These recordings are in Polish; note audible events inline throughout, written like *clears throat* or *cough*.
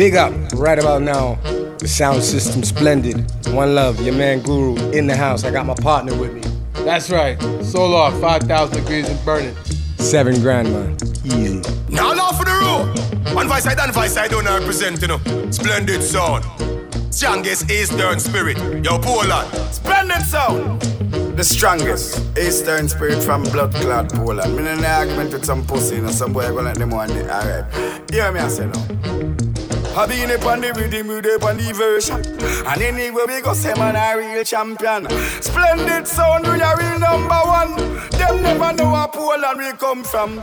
Big up right about now. The sound system splendid. One love, your man Guru in the house. I got my partner with me. That's right. Solar, 5,000 degrees and burning. Seven grand, man. Easy. Now, now for the road. One voice side and voice side don't represent, you know. Splendid sound. Strongest Eastern spirit. Yo, Poland. Splendid sound. The strongest Eastern spirit from blood clot Poland. Me in an argument with some pussy, you know, some boy gonna let them one day. Alright. Hear me, I say no. I been up on the rhythm, we up on the version. And anyway, we go say man a real champion. Splendid sound, we a real number one. Them never know where Poland we come from.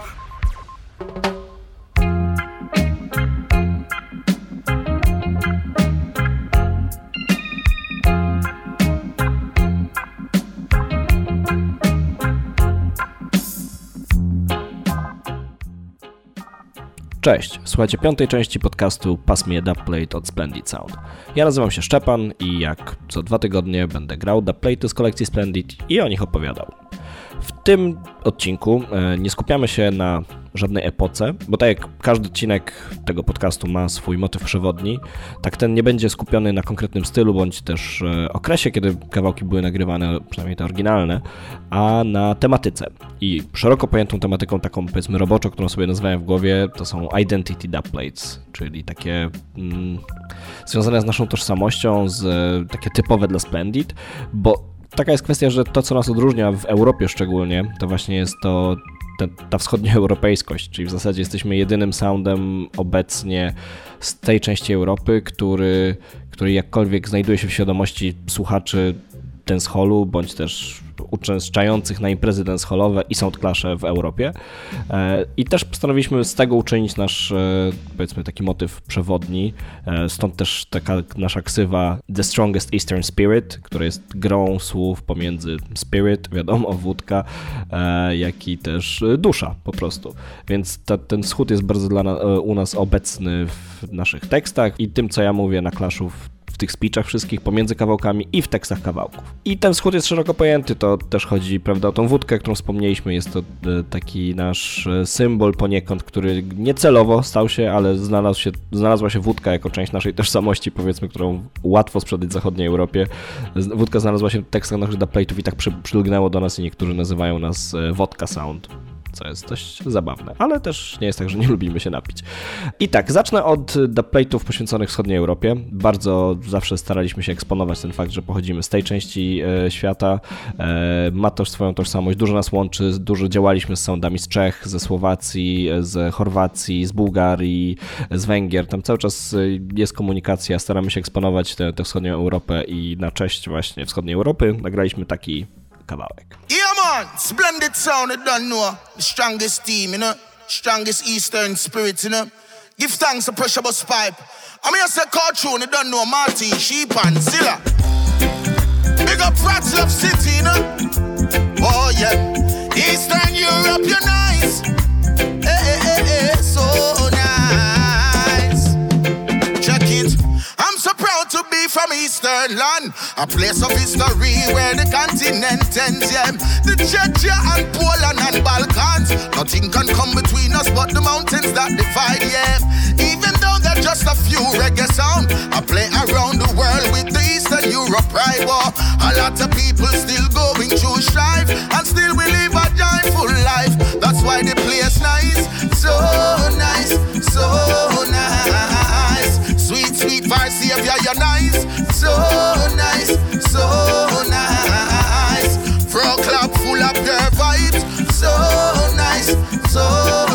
Cześć, słuchajcie piątej części podcastu Pass Me a Dubplate od Splendid Sound. Ja nazywam się Szczepan i jak co dwa tygodnie będę grał dubplaty z kolekcji Splendid i o nich opowiadał. W tym odcinku e, nie skupiamy się na żadnej epoce, bo tak jak każdy odcinek tego podcastu ma swój motyw przewodni, tak ten nie będzie skupiony na konkretnym stylu bądź też e, okresie, kiedy kawałki były nagrywane, przynajmniej te oryginalne, a na tematyce. I szeroko pojętą tematyką, taką powiedzmy roboczą, którą sobie nazwałem w głowie, to są identity dubplates, czyli takie mm, związane z naszą tożsamością, z, takie typowe dla Splendid, bo taka jest kwestia, że to, co nas odróżnia w Europie szczególnie, to właśnie jest to ta, ta wschodnioeuropejskość, czyli w zasadzie jesteśmy jedynym soundem obecnie z tej części Europy, który, który jakkolwiek znajduje się w świadomości słuchaczy dancehallu, bądź też uczęszczających na imprezy dancehallowe i soundclasze w Europie. E, I też postanowiliśmy z tego uczynić nasz, e, powiedzmy, taki motyw przewodni. E, stąd też taka nasza ksywa The Strongest Eastern Spirit, która jest grą słów pomiędzy spirit, wiadomo, wódka, jak i też dusza po prostu. Więc ta, ten wschód jest bardzo dla na, u nas obecny w naszych tekstach i tym, co ja mówię na klaszów w tych speechach wszystkich pomiędzy kawałkami i w tekstach kawałków. I ten wschód jest szeroko pojęty, to też chodzi prawda, o tą wódkę, którą wspomnieliśmy, jest to e, taki nasz e, symbol poniekąd, który niecelowo stał się, ale znalazł się, znalazła się wódka jako część naszej tożsamości, powiedzmy, którą łatwo sprzedać w zachodniej Europie. Wódka znalazła się w tekstach naszych dubplate'ów i tak przy, przylgnęło do nas i niektórzy nazywają nas e, wodka sound co jest dość zabawne, ale też nie jest tak, że nie lubimy się napić. I tak, zacznę od dubplate'ów poświęconych wschodniej Europie. Bardzo zawsze staraliśmy się eksponować ten fakt, że pochodzimy z tej części e, świata. E, ma też swoją tożsamość, dużo nas łączy, dużo działaliśmy z soundami z Czech, ze Słowacji, z Chorwacji, z Bułgarii, z Węgier. Tam cały czas e, jest komunikacja, staramy się eksponować tę wschodnią Europę i na cześć właśnie wschodniej Europy nagraliśmy taki kawałek. Man, splendid sound, you don't know. The strongest team, you know. Strongest Eastern spirit, you know. Give thanks to Pressure Bus Pipe. I'm here to say cartoon, you don't know Marty, Sheep and Zilla. Big up Rats Love City, you know. Oh yeah. Eastern Europe, you're nice. Be from Eastern land, a place of history where the continent ends. Yeah, the Czechia and Poland and Balkans. Nothing can come between us but the mountains that divide. Yeah, even though they're just a few reggae sound, I play around the world with the Eastern Europe pride. War. A lot of people still going through strife, and still we live a joyful life. That's why the place nice, so nice, so vibe, savior, you're nice. So nice, so nice. Fro club full of your vibes. So nice, so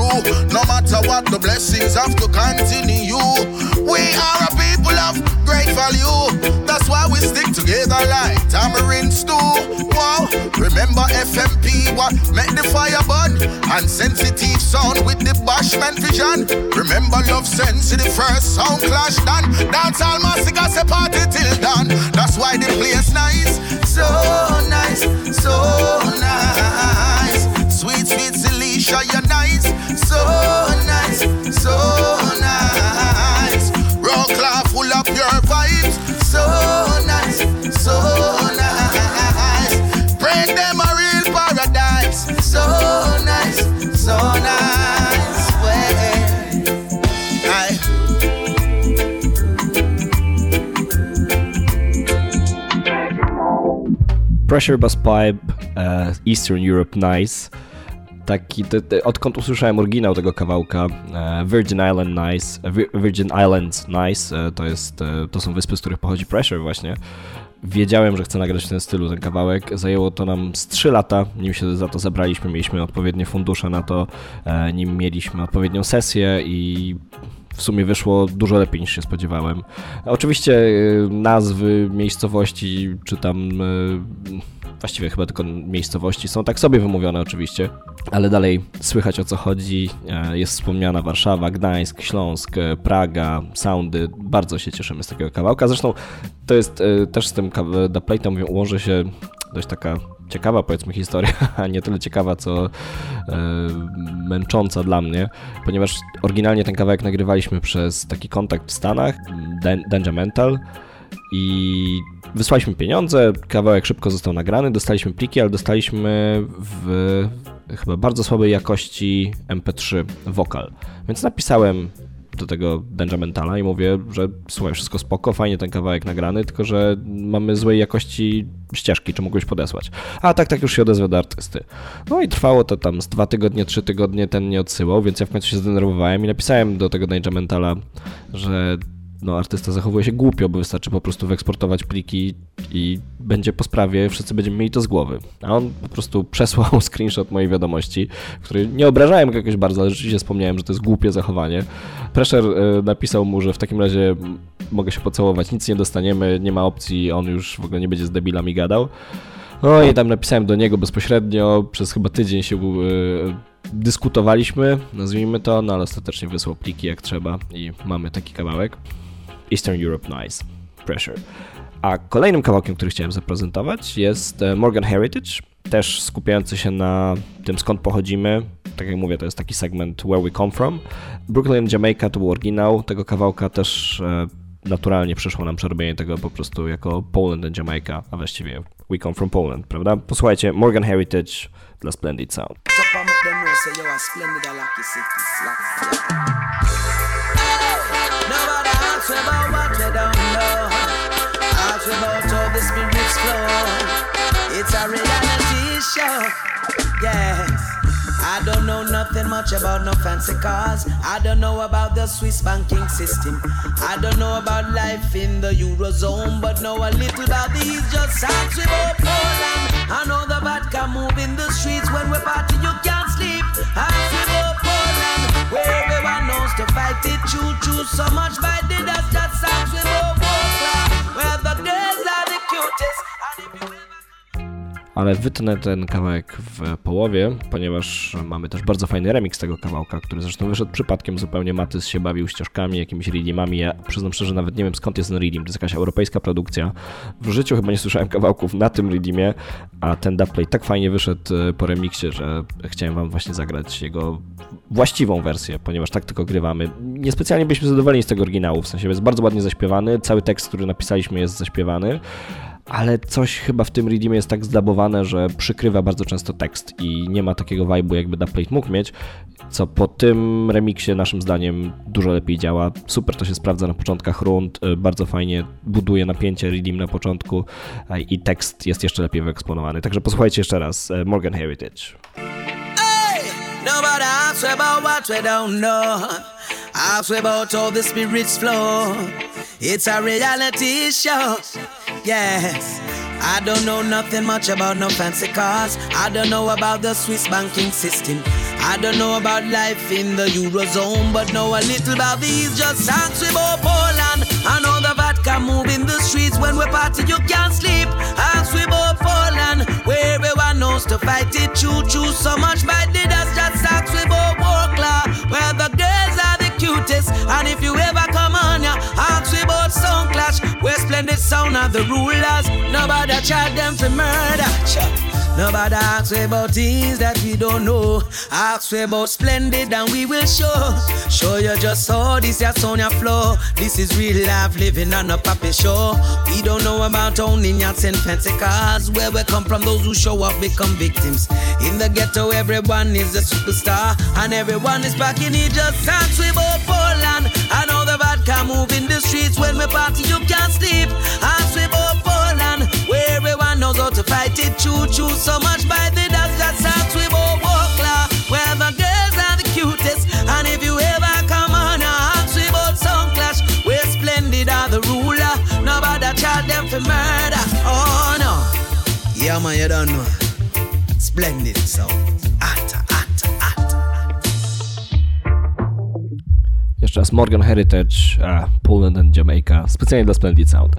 No matter what, the blessings have to continue. We are a people of great value. That's why we stick together like tamarind stew. Wow, remember FMP, what make the fire burn? And sensitive sound with the bashment vision. Remember love sense the first sound clash done. Dance all massacre, say party till done. That's why the place nice, so nice, so Keisha, you're nice, so nice, so nice. Rock cloth full of your vibes, so nice, so nice. Bring them a real paradise, so nice, so nice. Well, I Pressure Bus Pipe, uh, Eastern Europe Nice. Taki, te, te, odkąd usłyszałem oryginał tego kawałka, e, Virgin Island Nice, Virgin Islands Nice, to, jest, to są wyspy, z których pochodzi Pressure właśnie. Wiedziałem, że chcę nagrać w tym stylu ten kawałek. Zajęło to nam z 3 lata, nim się za to zabraliśmy. Mieliśmy odpowiednie fundusze na to, nim mieliśmy odpowiednią sesję i w sumie wyszło dużo lepiej niż się spodziewałem. Oczywiście y, nazwy miejscowości, czy tam y, właściwie chyba tylko miejscowości są tak sobie wymówione oczywiście, ale dalej słychać o co chodzi. E, jest wspomniana Warszawa, Gdańsk, Śląsk, e, Praga, Soundy. Bardzo się cieszymy z takiego kawałka. Zresztą to jest e, też z tym The Plate ułoży się dość taka ciekawa powiedzmy historia, *laughs* a nie tyle ciekawa, co e, męcząca dla mnie, ponieważ oryginalnie ten kawałek nagrywaliśmy przez taki kontakt w Stanach, Danger Mental i wysłaliśmy pieniądze, kawałek szybko został nagrany, dostaliśmy pliki, ale dostaliśmy w chyba bardzo słabej jakości MP3 wokal. Więc napisałem do tego Mentala i mówię, że słuchaj, wszystko spoko, fajnie ten kawałek nagrany, tylko że mamy złej jakości ścieżki, czy mógłbyś podesłać? A tak, tak, już się odezwę do artysty. No i trwało to tam z dwa tygodnie, trzy tygodnie ten nie odsyłał, więc ja w końcu się zdenerwowałem i napisałem do tego Mentala, że no, artysta zachowuje się głupio, bo wystarczy po prostu wyeksportować pliki i będzie po sprawie, wszyscy będziemy mieli to z głowy. A on po prostu przesłał *laughs* screenshot mojej wiadomości, w której nie obrażałem go jakoś bardzo, ale rzeczywiście wspomniałem, że to jest głupie zachowanie. Pressure e, napisał mu, że w takim razie mogę się pocałować, nic nie dostaniemy, nie ma opcji, on już w ogóle nie będzie z debilami gadał. No i tam napisałem do niego bezpośrednio, przez chyba tydzień się yy, dyskutowaliśmy, nazwijmy to, no ale ostatecznie wysłał pliki jak trzeba i mamy taki kawałek. Eastern Europe Nice, Pressure. A kolejnym kawałkiem, który chciałem zaprezentować jest e, Morgan Heritage, też skupiający się na tym skąd pochodzimy. Tak jak mówię, to jest taki segment Where We Come From. Brooklyn, Jamaica to był oryginał tego kawałka, też e, naturalnie przyszło nam przerobienie tego po prostu jako Poland and Jamaica, a właściwie We Come From Poland, prawda? Posłuchajcie, Morgan Heritage dla Splendid Sound. About what we don't know. Ask about how the spirits flow. It's a reality show. Yes. I don't know nothing much about no fancy cars. I don't know about the Swiss banking system. I don't know about life in the Eurozone, but know a little about these just sounds about Poland. I know the vodka move in the streets when we're party, so much by ale wytnę ten kawałek w połowie, ponieważ mamy też bardzo fajny remix tego kawałka, który zresztą wyszedł przypadkiem zupełnie. Matys się bawił ścieżkami, jakimiś redeemami. Ja przyznam szczerze, nawet nie wiem skąd jest ten redeem. To jest jakaś europejska produkcja. W życiu chyba nie słyszałem kawałków na tym redeemie, a ten dubplay tak fajnie wyszedł e, po remixie, że chciałem wam właśnie zagrać jego właściwą wersję, ponieważ tak tylko grywamy. Niespecjalnie byliśmy zadowoleni z tego oryginału, w sensie jest bardzo ładnie zaśpiewany, cały tekst, który napisaliśmy jest zaśpiewany, ale coś chyba w tym redeemie jest tak zdabowane, że przykrywa bardzo często tekst i nie ma takiego vibe'u, jakby Dubplate mógł mieć, co po tym remiksie naszym zdaniem dużo lepiej działa. Super to się sprawdza na początkach rund, y, bardzo fajnie buduje napięcie redeem na początku i tekst jest jeszcze lepiej wyeksponowany. Także posłuchajcie jeszcze raz y, Morgan Heritage. Hey, Ask about all the spirits flow. It's a reality show. Yes. I don't know nothing much about no fancy cars. I don't know about the Swiss banking system. I don't know about life in the Eurozone, but know a little about these just songs about Poland. I know the vodka move in the streets when we party, you can't sleep. Ask we about Poland, where everyone knows to fight it. Choo choo, so much by the dust, just ask we about And if you ever come on, ya, ask we about Sound Clash, We're splendid sound of the rulers. Nobody tried them for murder. Nobody asks about things that we don't know. Ask about splendid and we will show. Show you just how this is on your flow. This is real life living on a puppet show. We don't know about owning yachts and fancy cars. Where we come from, those who show up become victims. In the ghetto, everyone is a superstar. And everyone is packing it just ask about Poland. Party, you can't sleep. Ask about Poland, where everyone knows how to fight it choose so much by the dust that's that starts with Bobokla. Where the girls are the cutest. And if you ever come on, ask we about some clash. We're splendid are the ruler. Nobody charge them for murder. Oh no. Yeah, man, you don't know. Splendid so. Atta, atta, atta. Jeszcze raz Morgan Heritage, uh, Poland and Jamaica, specjalnie dla Splendid Sound.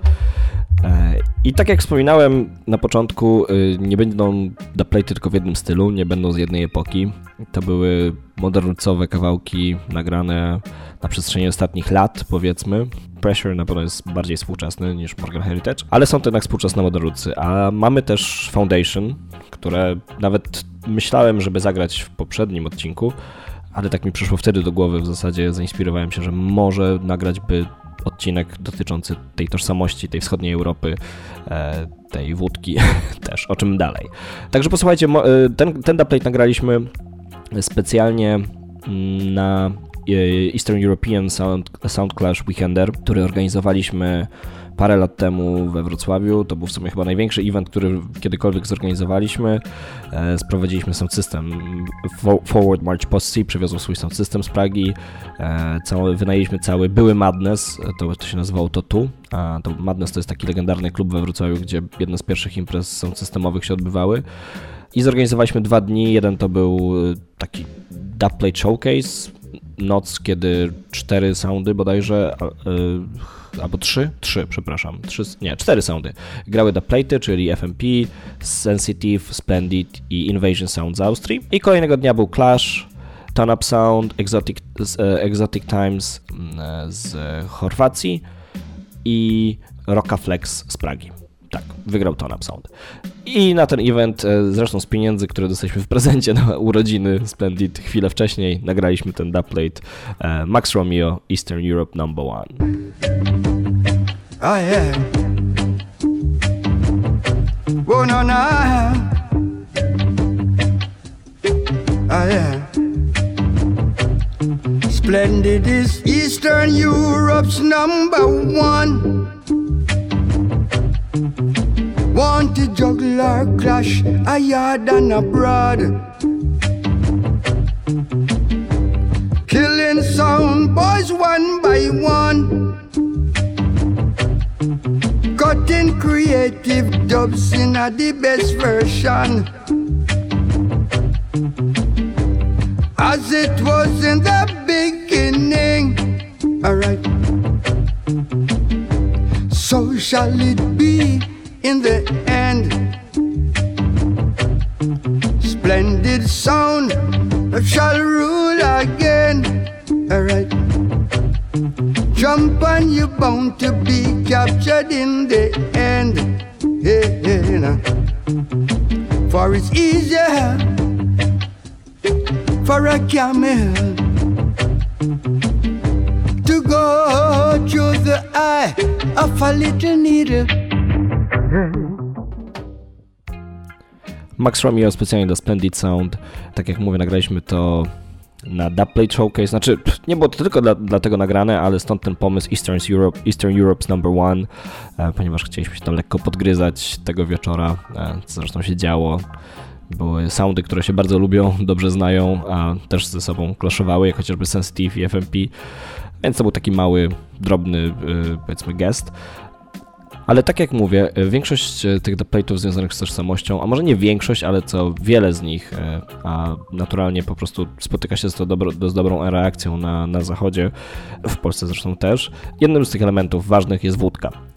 E, I tak jak wspominałem na początku, y, nie będą dubplaty tylko w jednym stylu, nie będą z jednej epoki. To były modernicowe kawałki nagrane na przestrzeni ostatnich lat, powiedzmy. Pressure na pewno jest bardziej współczesny niż Morgan Heritage, ale są to jednak współczesne modernicy. A mamy też Foundation, które nawet myślałem, żeby zagrać w poprzednim odcinku, ale tak mi przyszło wtedy do głowy, w zasadzie zainspirowałem się, że może nagrać by odcinek dotyczący tej tożsamości, tej wschodniej Europy, e, tej wódki *laughs* też, o czym dalej. Także posłuchajcie, e, ten, ten nagraliśmy specjalnie mm, na e, Eastern European Sound, Sound Clash Weekender, który organizowaliśmy parę lat temu we Wrocławiu. To był w sumie chyba największy event, który kiedykolwiek zorganizowaliśmy. E, sprowadziliśmy sound system. Forward March Posse przywiozł swój sound system z Pragi. E, wynajęliśmy cały były Madness, to, to się nazywało to tu. A to Madness to jest taki legendarny klub we Wrocławiu, gdzie jedne z pierwszych imprez sound systemowych się odbywały. I zorganizowaliśmy dwa dni. Jeden to był taki dubplate showcase, noc, kiedy cztery soundy bodajże, albo trzy, trzy, przepraszam, trzy, nie, cztery soundy. Grały dubplaty, czyli FMP, Sensitive, Splendid i Invasion Sound z Austrii. I kolejnego dnia był Clash, Turn Up Sound, Exotic, Exotic Times z Chorwacji i Rockaflex z Pragi wygrał Tonap Sound. I na ten event, e, zresztą z pieniędzy, które dostaliśmy w prezencie na urodziny Splendid chwilę wcześniej, nagraliśmy ten dubplate e, Max Romeo Eastern Europe Number One. Oh yeah. Oh no no. Oh yeah. Splendid is Eastern Europe's number one. Want to juggle or clash a yard and abroad. Killing sound boys one by one. Cutting creative dubs in a the best version. As it was in the beginning. Alright. So shall it be in the end. Splendid sound shall rule again. Alright. Jump and you're bound to be captured in the end. Hey, hey, nah. For it's easier for a camel to go through the eye of a little needle. Max Romeo specjalnie dla Splendid Sound. Tak jak mówię, nagraliśmy to na Dubplate Showcase. Znaczy, nie było to tylko dla, dlatego nagrane, ale stąd ten pomysł Eastern, Europe, Eastern Europe's Number One, e, ponieważ chcieliśmy się tam lekko podgryzać tego wieczora, e, co zresztą się działo. Były soundy, które się bardzo lubią, *laughs* dobrze znają, a też ze sobą klaszowały, jak chociażby Sensitive i FMP. Więc to był taki mały, drobny, e, powiedzmy, gest. Ale tak jak mówię, e, większość e, tych dubplate'ów związanych z tożsamością, a może nie większość, ale co wiele z nich, e, a naturalnie po prostu spotyka się z, to dobro, z dobrą reakcją na, na zachodzie, w Polsce zresztą też, jednym z tych elementów ważnych jest wódka.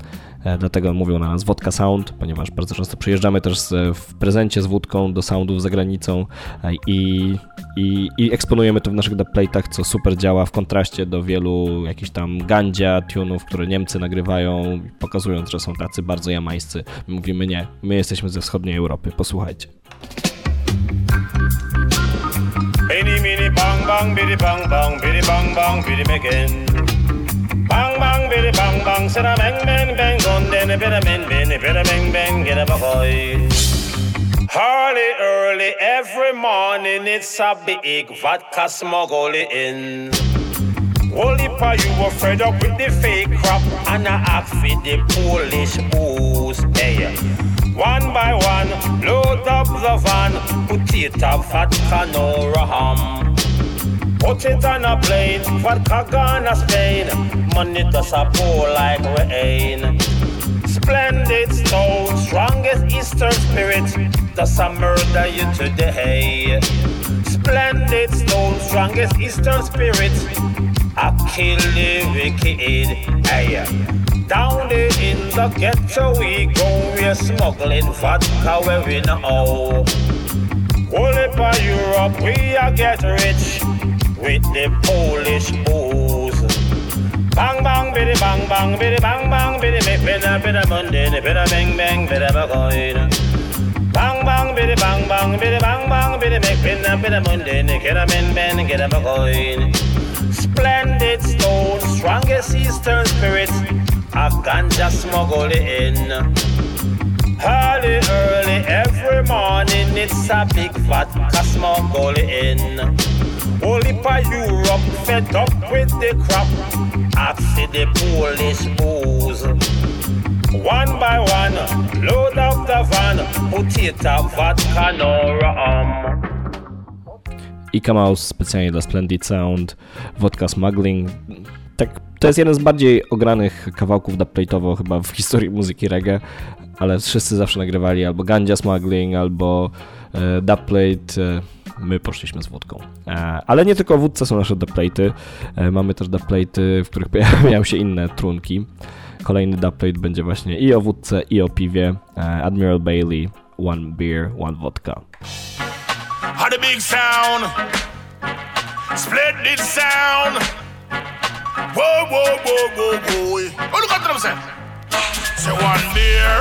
E, dlatego mówią na nas Wodka Sound, ponieważ bardzo często przyjeżdżamy też z, w prezencie z wódką do soundów za granicą e, i, i, i eksponujemy to w naszych dubplate'ach, co super działa w kontraście do wielu jakichś tam gandzia, tunów, które Niemcy nagrywają, pokazując, że są tacy bardzo jamańscy. My mówimy nie, my jesteśmy ze wschodniej Europy, posłuchajcie. Bidi, bang, bang, bidi, bang, bang, bidi, bang, bang, bidi, Bang bang biddy bang bang, said a bang bang bang, gun then a bit of men a bit of bang bang, get up a boy. Early, early, every morning it's a big vodka smuggle in. Holy pa, you were fed up with the fake crap and I act with the Polish booze. Hey, one by one, load the the van, potato, fat canora ham. Put it on a plane, vodka gonna Spain. Money does a pour like rain. Splendid stone, strongest Eastern spirit, does a murder you today. Splendid stone, strongest Eastern spirit, I kill the wicked. Hey. Down there in the ghetto we go, we're smuggling vodka where we know. All over Europe we are get rich with the Polish booze. Bang bang biddy bang bang biddy bang bang biddy make better better Monday better bang bang better coin. Bang bang biddy bang bang biddy bang bang biddy make better better Monday get a man man get a coin. Splendid stone, strongest Eastern spirit, a ganja smuggle in. Early, early, every morning it's a big vodka smuggle in. Europe, fed up with the crap, ask the Polish booze. One by one, load up the van, potato, vodka, no rum. Ika Mouse specjalnie dla Splendid Sound, Vodka Smuggling. Tak, to jest jeden z bardziej ogranych kawałków dubplate'owo chyba w historii muzyki reggae, ale wszyscy zawsze nagrywali albo Ganja Smuggling, albo dubplate. E, my poszliśmy z wódką. E, ale nie tylko wódce są nasze dubplate'y, e, mamy też dubplate'y, w których *laughs* pojawiają się inne trunki. Kolejny dubplate będzie właśnie i o wódce, i o piwie. E, Admiral Bailey, One Beer, One Vodka. How the big sound, splendid sound. Whoa, whoa, whoa, whoa, whoa. Oh, look at them say. Say one beer,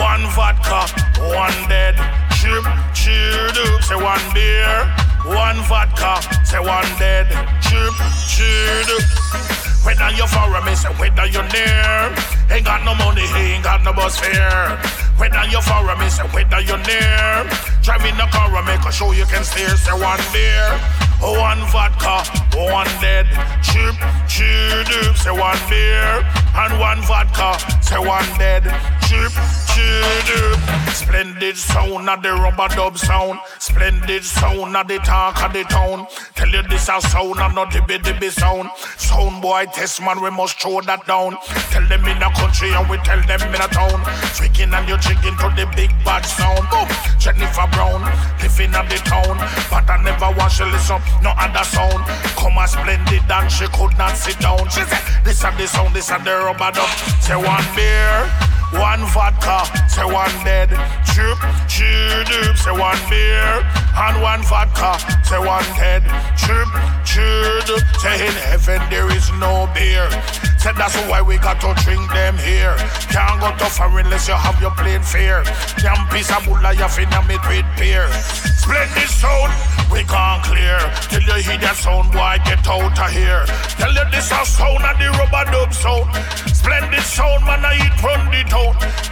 one vodka, one dead. Chew, cheer, do. Say one beer, one vodka, say one dead. Chew, cheer, do. Whether you're for me, say whether you're near. Ain't got no money, ain't got no bus fare. Whether you're for me, say whether you're near. Drive in the car and make a show you can steer. Say one beer, oh, one vodka, oh, one dead. Chip, cheered up. Say one beer and one vodka. Say one dead. Chip, cheered up. Splendid sound of the rubber dub sound. Splendid sound of the talk of the town. Tell you this a sound and not the dibby sound. Sound boy test man, we must throw that down. Tell them in the country and we tell them in a town. Freaking and you chicken to the big bad sound. Boom. Jennifer Brown, living at the town. But I never want she listen, no other sound. Come a splendid and she could not sit down. She said, this and the sound, this and the rubber dub. Say one beer. One vodka, say one dead. Chip, cheer dip, say one beer. And one vodka, say one dead. Chip, cheer dip, say in heaven there is no beer. Say that's why we got to drink them here. Can't go to foreign unless you have your plain fare. Damn piece of bulla you finna meet with beer. Splendid sound, we can't clear. Till you hear that sound, boy, get out of here. Tell you this a sound of the rubber dub sound. Splendid sound, man, I eat from the.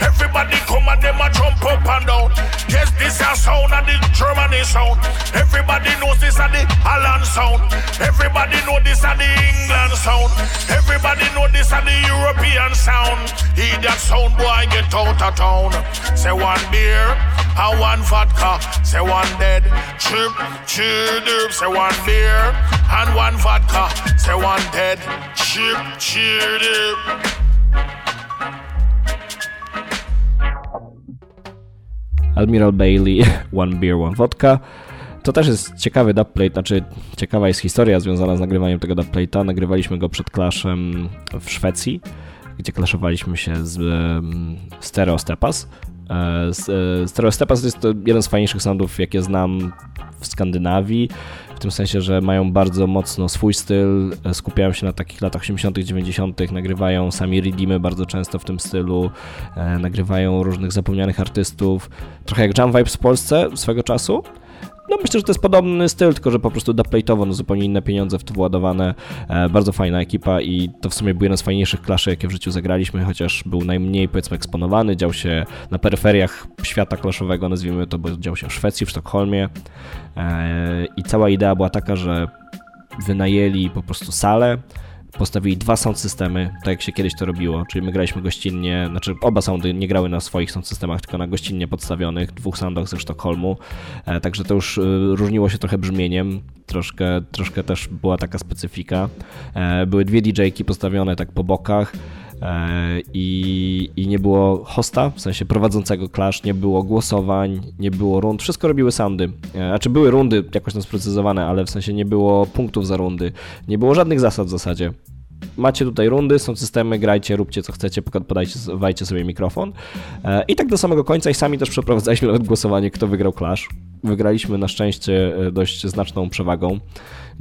Everybody come and them a jump up and down. Yes, this a sound of the Germany sound. Everybody knows this a the Holland sound. Everybody know this a the England sound. Everybody know this a the European sound. Hear that sound, boy, get out of town. Say one beer and one vodka. Say one dead. Chip, cheer dip. Say one beer and one vodka. Say one dead. Chip, cheer Admiral Bailey, *laughs* One Beer, One Vodka. To też jest ciekawy dubplate, znaczy ciekawa jest historia związana z nagrywaniem tego dubplate'a. Nagrywaliśmy go przed Clashem w Szwecji, gdzie klaszowaliśmy się z um, Stereo Stepas. E, Stereo Stepas jest to jeden z fajniejszych soundów, jakie znam w Skandynawii, w tym sensie, że mają bardzo mocno swój styl, e, skupiają się na takich latach 80., 90., nagrywają sami redeemy bardzo często w tym stylu, e, nagrywają różnych zapomnianych artystów, trochę jak Jam Vibes w Polsce swego czasu. No myślę, że to jest podobny styl, tylko że po prostu dubplate'owo, no zupełnie inne pieniądze w to władowane. E, bardzo fajna ekipa i to w sumie był jeden z fajniejszych klaszy, jakie w życiu zagraliśmy, chociaż był najmniej powiedzmy eksponowany, dział się na peryferiach świata klaszowego, nazwijmy to, bo dział się w Szwecji, w Sztokholmie. E, i cała idea była taka, że wynajęli po prostu salę, postawili dwa sound systemy, tak jak się kiedyś to robiło, czyli my graliśmy gościnnie, znaczy oba soundy nie grały na swoich sound systemach, tylko na gościnnie podstawionych, dwóch soundach ze Sztokholmu, e, także to już e, różniło się trochę brzmieniem, troszkę, troszkę też była taka specyfika. E, były dwie DJ-ki postawione tak po bokach, i, i nie było hosta, w sensie prowadzącego clash, nie było głosowań, nie było rund, wszystko robiły soundy. Znaczy były rundy jakoś tam sprecyzowane, ale w sensie nie było punktów za rundy, nie było żadnych zasad w zasadzie macie tutaj rundy, są systemy, grajcie, róbcie co chcecie, podajcie, wajcie sobie mikrofon. E, I tak do samego końca i sami też przeprowadzaliśmy nawet *laughs* głosowanie, kto wygrał Clash. Wygraliśmy na szczęście e, dość znaczną przewagą.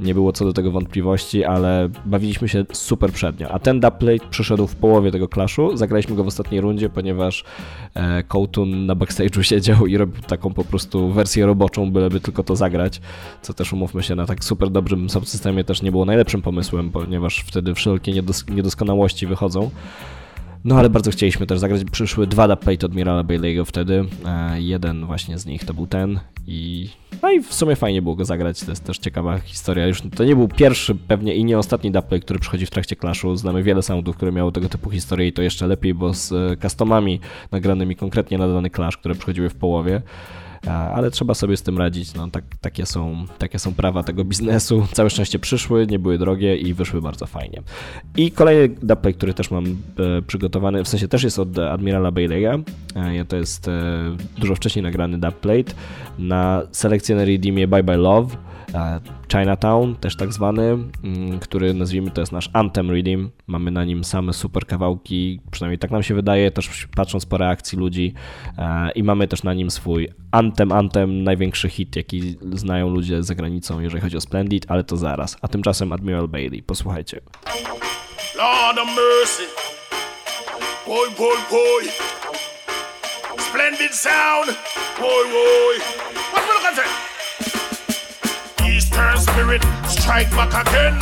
Nie było co do tego wątpliwości, ale bawiliśmy się super przednio. A ten dubplate przyszedł w połowie tego Clashu. Zagraliśmy go w ostatniej rundzie, ponieważ e, Kołtun na backstage'u *laughs* siedział i robił taką po prostu wersję roboczą, byleby tylko to zagrać. Co też umówmy się, na tak super dobrym subsystemie też nie było najlepszym pomysłem, ponieważ wtedy wszelkie niedos niedoskonałości wychodzą. No ale bardzo chcieliśmy też zagrać. Przyszły dwa dubplate Admirala Bailey'ego wtedy. E, jeden właśnie z nich to był ten i no i w sumie fajnie było go zagrać. To jest też ciekawa historia. Już to nie był pierwszy pewnie i nie ostatni dubplate, który przychodzi w trakcie Clashu. Znamy wiele soundów, które miały tego typu historię i to jeszcze lepiej, bo z e, customami nagranymi konkretnie na dany Clash, które przychodziły w połowie ale trzeba sobie z tym radzić. No, tak, takie, są, takie są prawa tego biznesu. Całe szczęście przyszły, nie były drogie i wyszły bardzo fajnie. I kolejny dubplate, który też mam e, przygotowany, w sensie też jest od Admirala Bailey'a. E, to jest e, dużo wcześniej nagrany dubplate na selekcję na Redeemie Bye Bye Love. Chinatown, też tak zwany, mm, który nazwijmy to jest nasz Anthem Redeem. Mamy na nim same super kawałki, przynajmniej tak nam się wydaje, też patrząc po reakcji ludzi. E, I mamy też na nim swój Anthem, Anthem, największy hit, jaki znają ludzie za granicą, jeżeli chodzi o Splendid, ale to zaraz. A tymczasem Admiral Bailey, posłuchajcie. Lord of mercy. Boy, boy, boy. Splendid sound. Boy, boy. What we looking at? Eastern spirit, strike back again.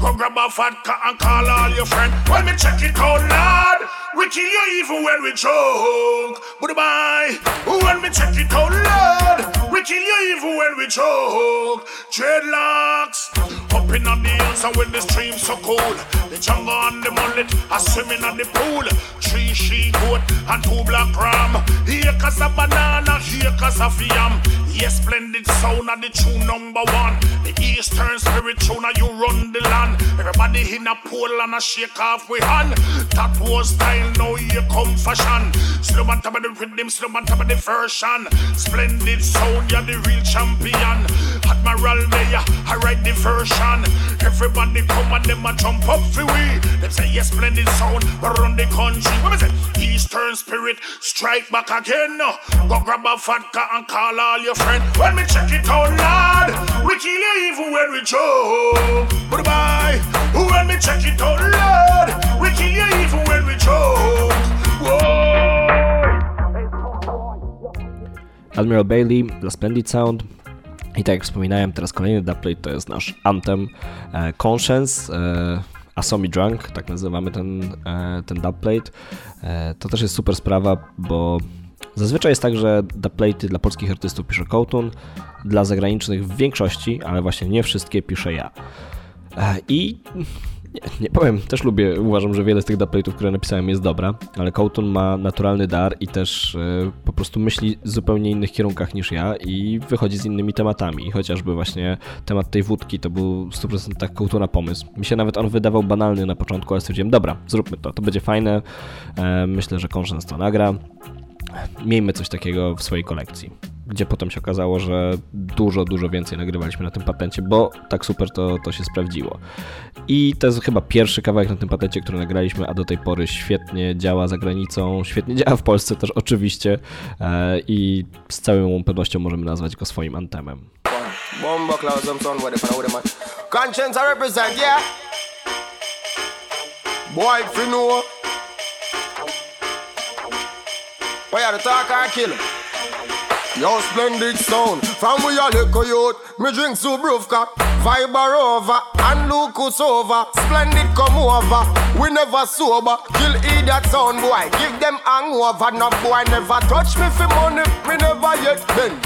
Go grab a vodka and call all your friends. When me check it out, lad, we kill you even when we choke. Goodbye. When me check it out, lad, we kill you even when we choke. Dreadlocks. Up in the and when the streams so cold. The jungle and the mullet are swimming in the pool. Three she goat and two black ram. Acres of banana, acres of yam. Yes, splendid sound of the true number one. The eastern spirit tune you run the land. Everybody in a pool and a shake off hand. That was style, now you come fashion. Slow on top of the rhythm, slow on top of the version. Splendid sound, you're the real champion. Admiral there, I write the version. Everybody come and them a jump up for we. Them say yes, splendid sound, but the country. What is it? Eastern spirit, strike back again. Go grab a vodka and call all your friends. When me check it out, lad, we kill you even when we choke. Goodbye. When me check it out, lad, Admiral Bailey, The Splendid Sound, I tak jak wspominałem, teraz kolejny dubplate to jest nasz Anthem e, Conscience. E, Asomi Drunk, tak nazywamy ten, e, ten dubplate. E, to też jest super sprawa, bo zazwyczaj jest tak, że dubplaty dla polskich artystów pisze Kołtun, dla zagranicznych w większości, ale właśnie nie wszystkie piszę ja. E, I nie, nie powiem, też lubię, uważam, że wiele z tych dubplate'ów, które napisałem jest dobra, ale Kołtun ma naturalny dar i też y, po prostu myśli w zupełnie innych kierunkach niż ja i wychodzi z innymi tematami. Chociażby właśnie temat tej wódki to był w 100% Kołtuna pomysł. Mi się nawet on wydawał banalny na początku, ale stwierdziłem, dobra, zróbmy to, to będzie fajne, e, myślę, że Conscience to nagra. Miejmy coś takiego w swojej kolekcji gdzie potem się okazało, że dużo, dużo więcej nagrywaliśmy na tym patencie, bo tak super to, to się sprawdziło. I to jest chyba pierwszy kawałek na tym patencie, który nagraliśmy, a do tej pory świetnie działa za granicą, świetnie działa w Polsce też oczywiście e, i z całą pewnością możemy nazwać go swoim antemem. Conscience I represent, yeah. Boy, if you know. Why are the talk I kill him? Yo, splendid sound. From we a little youth, me drink Subruvka. Viber over and Lucas over. Splendid come over. We never sober. Kill idiot sound boy. Give them hangover. No boy never touch me for money. Me never yet been.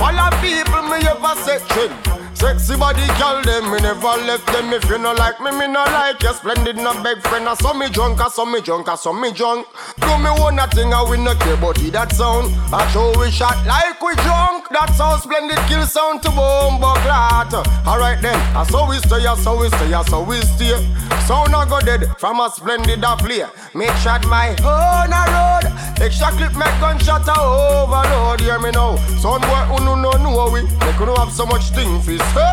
Follow people me ever section. Sexy body girl, them me never left them. If you no like me, me no like you. Splendid, no beg friend. I saw me drunk, I saw me drunk, I saw me drunk. Do me one a thing, I win no care about. That sound. I show we shot like we drunk. That's how splendid kill sound to bomb clot. Alright then, I saw we stay, I saw we stay, I saw we stay. Sound I go dead from a splendid a play. Make shot my own a road. Extra clip, make gunshot a overload. Hear me now. Some boy who no know we. They could have so much thing for Huh?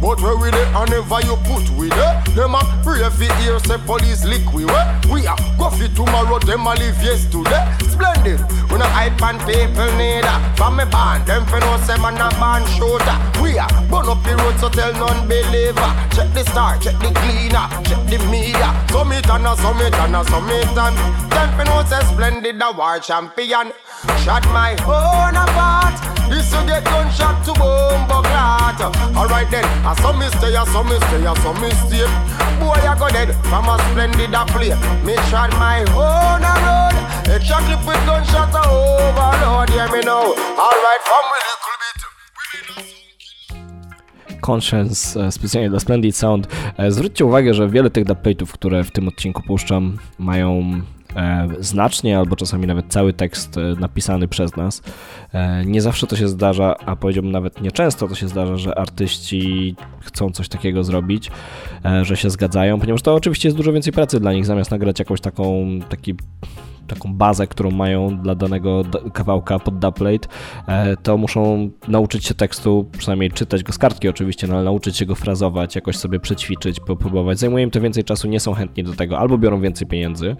But where we dey and never you put we there Them a pray fi hear say police lick we where We a go fi tomorrow them a live yesterday. Splendid. We no hype and people neither From me band them fi know say man a band shooter. We a burn up the road so tell none believer. Check the star, check the cleaner, check the media. Summit and a summit and a summit and. Them fi know say splendid a war champion. Shot my own apart. This you get gunshot to bomb Alright then, Saw me stay, me stay, me stay. Boy I go dead from a splendid a Me shot my own a clip with gunshot a overload. Hear me now from we little bit Conscience e, specjalnie dla Splendid Sound. E, Zwróćcie uwagę, że wiele tych dubplate'ów, które w tym odcinku puszczam, mają znacznie albo czasami nawet cały tekst e, napisany przez nas. E, nie zawsze to się zdarza, a powiedziałbym nawet nieczęsto to się zdarza, że artyści chcą coś takiego zrobić, e, że się zgadzają, ponieważ to oczywiście jest dużo więcej pracy dla nich, zamiast nagrać jakąś taką, taki taką bazę, którą mają dla danego kawałka pod dubplate, e, to muszą nauczyć się tekstu, przynajmniej czytać go z kartki oczywiście, no ale nauczyć się go frazować, jakoś sobie przećwiczyć, popróbować. Zajmuje im to więcej czasu, nie są chętni do tego, albo biorą więcej pieniędzy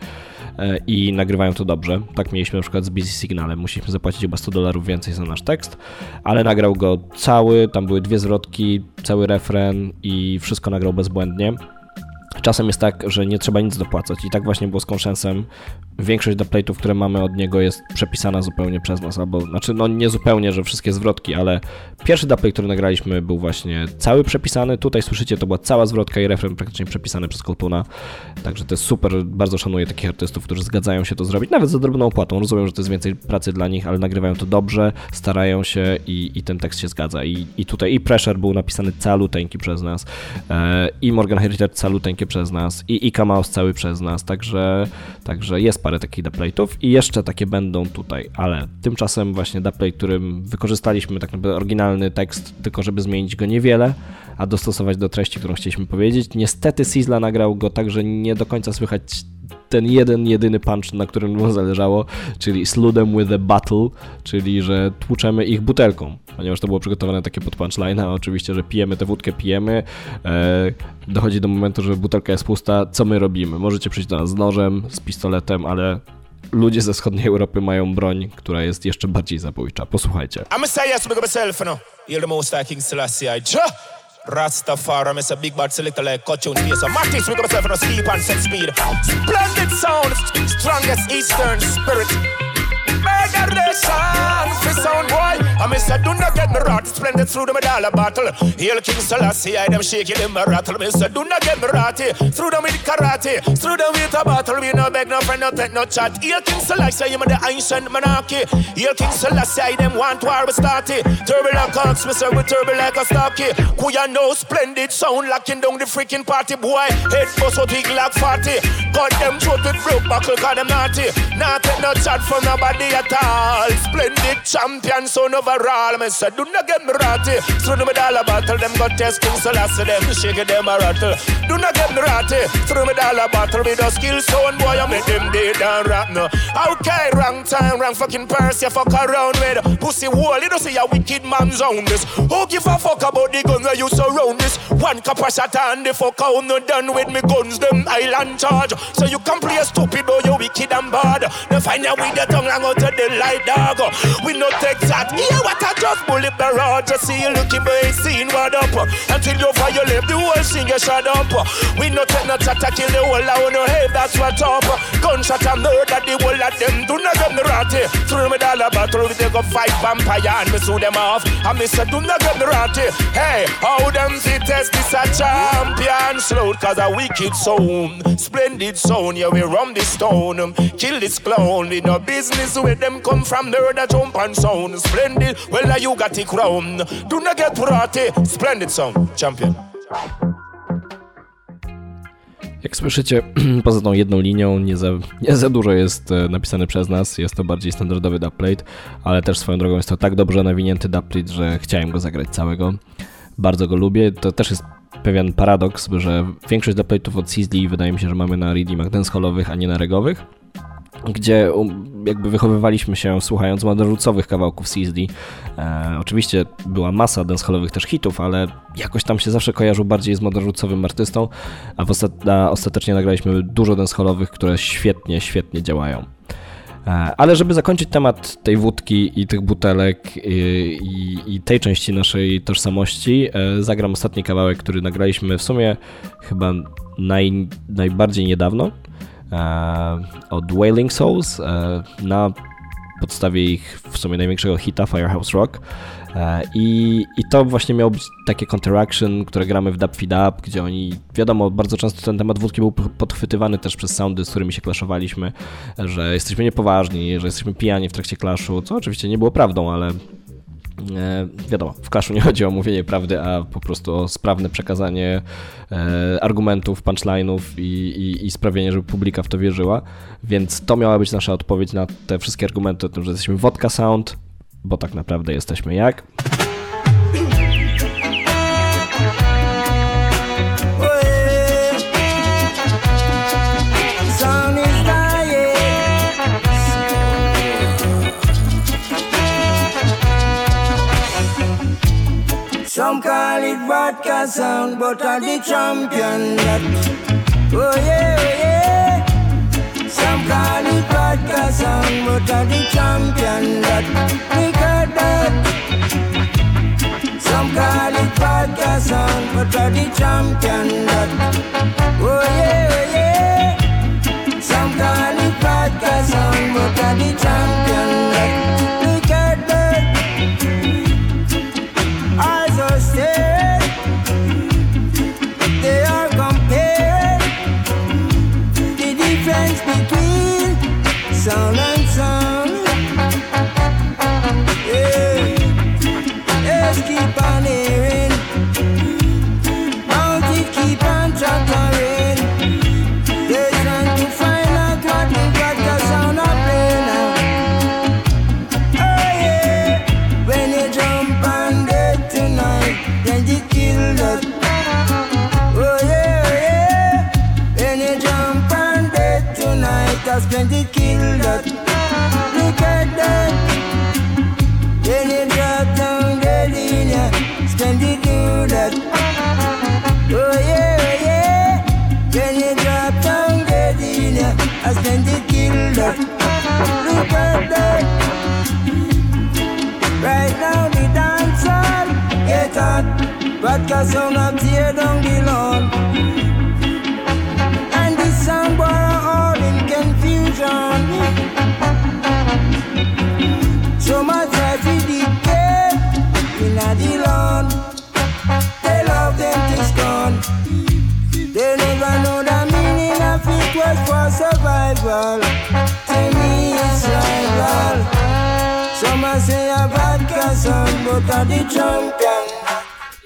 e, i nagrywają to dobrze. Tak mieliśmy na przykład z Busy Signalem, musieliśmy zapłacić chyba 100 dolarów więcej za nasz tekst, ale nagrał go cały, tam były dwie zwrotki, cały refren i wszystko nagrał bezbłędnie. Czasem jest tak, że nie trzeba nic dopłacać i tak właśnie było z Conscience'em. Większość dubplate'ów, które mamy od niego jest przepisana zupełnie przez nas, albo, znaczy no nie zupełnie, że wszystkie zwrotki, ale pierwszy dubplate, który nagraliśmy był właśnie cały przepisany, tutaj słyszycie, to była cała zwrotka i refren praktycznie przepisany przez Coltuna, także to jest super, bardzo szanuję takich artystów, którzy zgadzają się to zrobić, nawet za drobną opłatą, rozumiem, że to jest więcej pracy dla nich, ale nagrywają to dobrze, starają się i, i ten tekst się zgadza. I, i tutaj i Pressure był napisany caluteńki przez nas, e, i Morgan Heritage caluteńkie przez nas, i Ika Mouse cały przez nas, także, także jest parę takich dubplate'ów i jeszcze takie będą tutaj, ale tymczasem właśnie dubplate, którym wykorzystaliśmy tak naprawdę oryginalny tekst, tylko żeby zmienić go niewiele, a dostosować do treści, którą chcieliśmy powiedzieć. Niestety Sizzla nagrał go tak, że nie do końca słychać ten jeden, jedyny punch, na którym mu zależało, czyli slew them with a battle, czyli że tłuczemy ich butelką, ponieważ to było przygotowane takie pod punchline, oczywiście, że pijemy tę wódkę, pijemy, e, dochodzi do momentu, że butelka jest pusta, co my robimy? Możecie przyjść do nas z nożem, z pistoletem, ale ludzie ze wschodniej Europy mają broń, która jest jeszcze bardziej zabójcza. Posłuchajcie. I'm a say yes, myself, know. You're the most I King Selassie, I. Rastafari, I'm a big bad selector like in face. So Mattis, big up myself, you know, sleep and set speed. Splendid sound, strongest Eastern spirit. Murderation, for sound boy. I miss a do not get me rot, splendid through the medalla battle. Hail King Selassie, I them shaking them a rattle. Miss a do not get me ratty, eh, through them with karate, through them with a battle. We no beg no friend, no take no chat. Hail King Selassie, I'm the ancient monarchy. Hail King Selassie, I them want war we start it. Turbo like ox, miss a with turbo like a stocky. Who ya know splendid sound locking down the freaking party boy. Head bust out big like 40. Got them throat with broke buckle, call them naughty. Not take no chat from nobody at all. Splendid champion, son overall. Me say, do not get me ratty. Through the medalla battle, them got test King Selassie, them shake them a rattle. Do not get me ratty. Through the medalla battle, with a skill sound boy, I make them dead and rap. Okay, wrong time, wrong fucking person, you fuck around with. Pussy wall, you don't see a wicked man's own this. Who give a fuck about the gun where you surround this? One cup of shot and the fuck out, no done with me guns, them island charge. So you can play stupid, but you wicked and bad. Then find out with your tongue and go to the light dog. We no take that. Yeah, what I just bullet barrage. Just see you looking, ain't seen what up. Until you violate the whole thing, you shut up. We no take no chat kill the whole I wanna hey, that's what up. Gunshot and murder the whole of them. Do not get me ratty. Through me dollar battle, we take a fight vampire and me sue them off. And me say, do not get me ratty. Hey, how them fit test this a champion slow cause a wicked sound. Splendid sound, yeah, we run this stone. Kill this clown. We no business them come from, jump and sound. Splendid, well, now you got crown. Do not get ratty. Splendid champion. Jak słyszycie, *clears throat* poza tą jedną linią nie za, nie za dużo jest e, napisane przez nas, jest to bardziej standardowy dubplate, ale też swoją drogą jest to tak dobrze nawinięty dubplate, że chciałem go zagrać całego. Bardzo go lubię. To też jest pewien paradoks, że większość dubplate'ów od Sizzly wydaje mi się, że mamy na redeemach dancehallowych, a nie na regowych gdzie jakby wychowywaliśmy się słuchając moderucowych kawałków Sizzly. E, oczywiście była masa dancehallowych też hitów, ale jakoś tam się zawsze kojarzył bardziej z moderucowym artystą, a, ostat a ostatecznie nagraliśmy dużo dancehallowych, które świetnie, świetnie działają. E, ale żeby zakończyć temat tej wódki i tych butelek i, i, i tej części naszej tożsamości, e, zagram ostatni kawałek, który nagraliśmy w sumie chyba naj, najbardziej niedawno. Od Wailing Souls e, na podstawie ich w sumie największego hita Firehouse Rock. E, I, I to właśnie miało być takie counteraction, które gramy w Dub Feed Up, gdzie oni, wiadomo, bardzo często ten temat wódki był podchwytywany też przez soundy, z którymi się klaszowaliśmy, że jesteśmy niepoważni, że jesteśmy pijani w trakcie klaszu, co oczywiście nie było prawdą, ale wiadomo, w Clashu nie *laughs* chodzi o mówienie prawdy, a po prostu o sprawne przekazanie e, argumentów, punchline'ów i, i, i, sprawienie, żeby publika w to wierzyła. Więc to miała być nasza odpowiedź na te wszystkie argumenty o tym, że jesteśmy vodka sound, bo tak naprawdę jesteśmy jak. It vodka sound, but I'm the champion. That. Oh yeah, oh yeah. Some call it vodka sound, but I'm the champion. That. Because that. Some call it vodka sound, but I'm the champion. That. Oh yeah, oh yeah. Some call it vodka sound, but I'm the champion. That. When you kill that. Look at that. Then you drop down the linear, spend it do that. Oh yeah, oh yeah. Then you drop down the linear, I spend it kill that. Look at that. Right now the dance hall get hot, vodka song up tear down the lawn. Some say a vodka song, but the champion.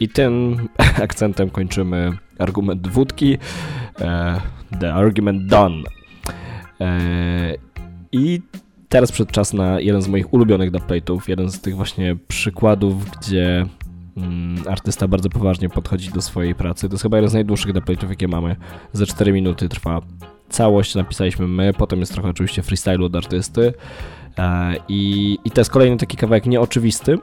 I tym *laughs* akcentem kończymy argument wódki. Uh, the argument done. Uh, I teraz przed czas na jeden z moich ulubionych dubplate'ów, jeden z tych właśnie przykładów, gdzie mm, artysta bardzo poważnie podchodzi do swojej pracy. To jest chyba jeden z najdłuższych dubplate'ów, jakie mamy. Za 4 minuty trwa całość, napisaliśmy my, potem jest trochę oczywiście freestyle od artysty. E, I, I to jest kolejny taki kawałek nieoczywisty,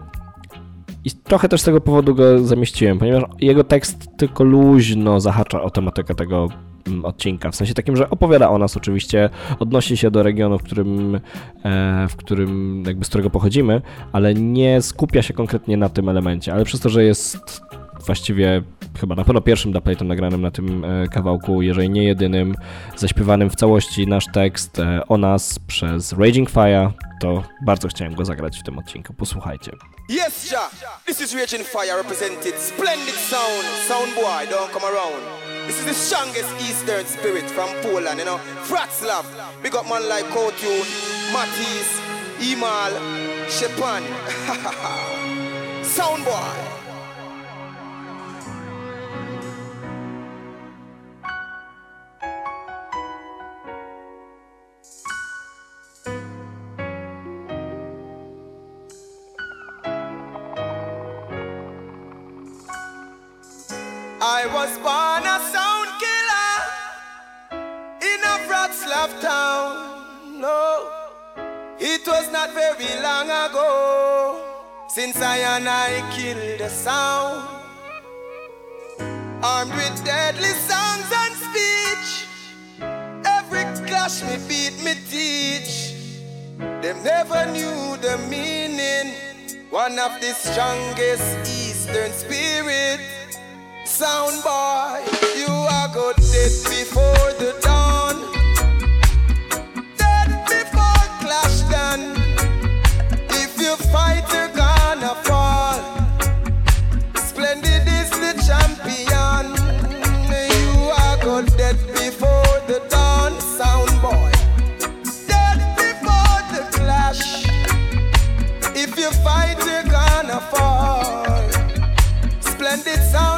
i trochę też z tego powodu go zamieściłem, ponieważ jego tekst tylko luźno zahacza o tematykę tego Mm, odcinka, w sensie takim, że opowiada o nas oczywiście, odnosi się do regionu, w którym, e, w którym jakby z którego pochodzimy, ale nie skupia się konkretnie na tym elemencie, ale przez to, że jest właściwie chyba na pewno pierwszym dubplate'em nagranym na tym e, kawałku, jeżeli nie jedynym, zaśpiewanym w całości nasz tekst e, o nas przez Raging Fire, to bardzo chciałem go zagrać w tym odcinku. Posłuchajcie. Yes, Ja. This is Raging Fire represented. Splendid sound. Sound boy, don't come around. This is the strongest Eastern spirit from Poland, you know. Fratslav. Big up man like Kotun, Matisse, Imal, Shepan. *laughs* sound Wroclaw town. No, it was not very long ago since I and I killed the sound. Armed with deadly songs and speech, every clash me beat me teach. Them never knew the meaning. One of the strongest Eastern spirit. Sound boy, you are good dead before the dawn. Gonna fall. Splendid is the champion. You are dead before the dawn. Sound boy, dead before the clash. If you fight, you're gonna fall. Splendid sound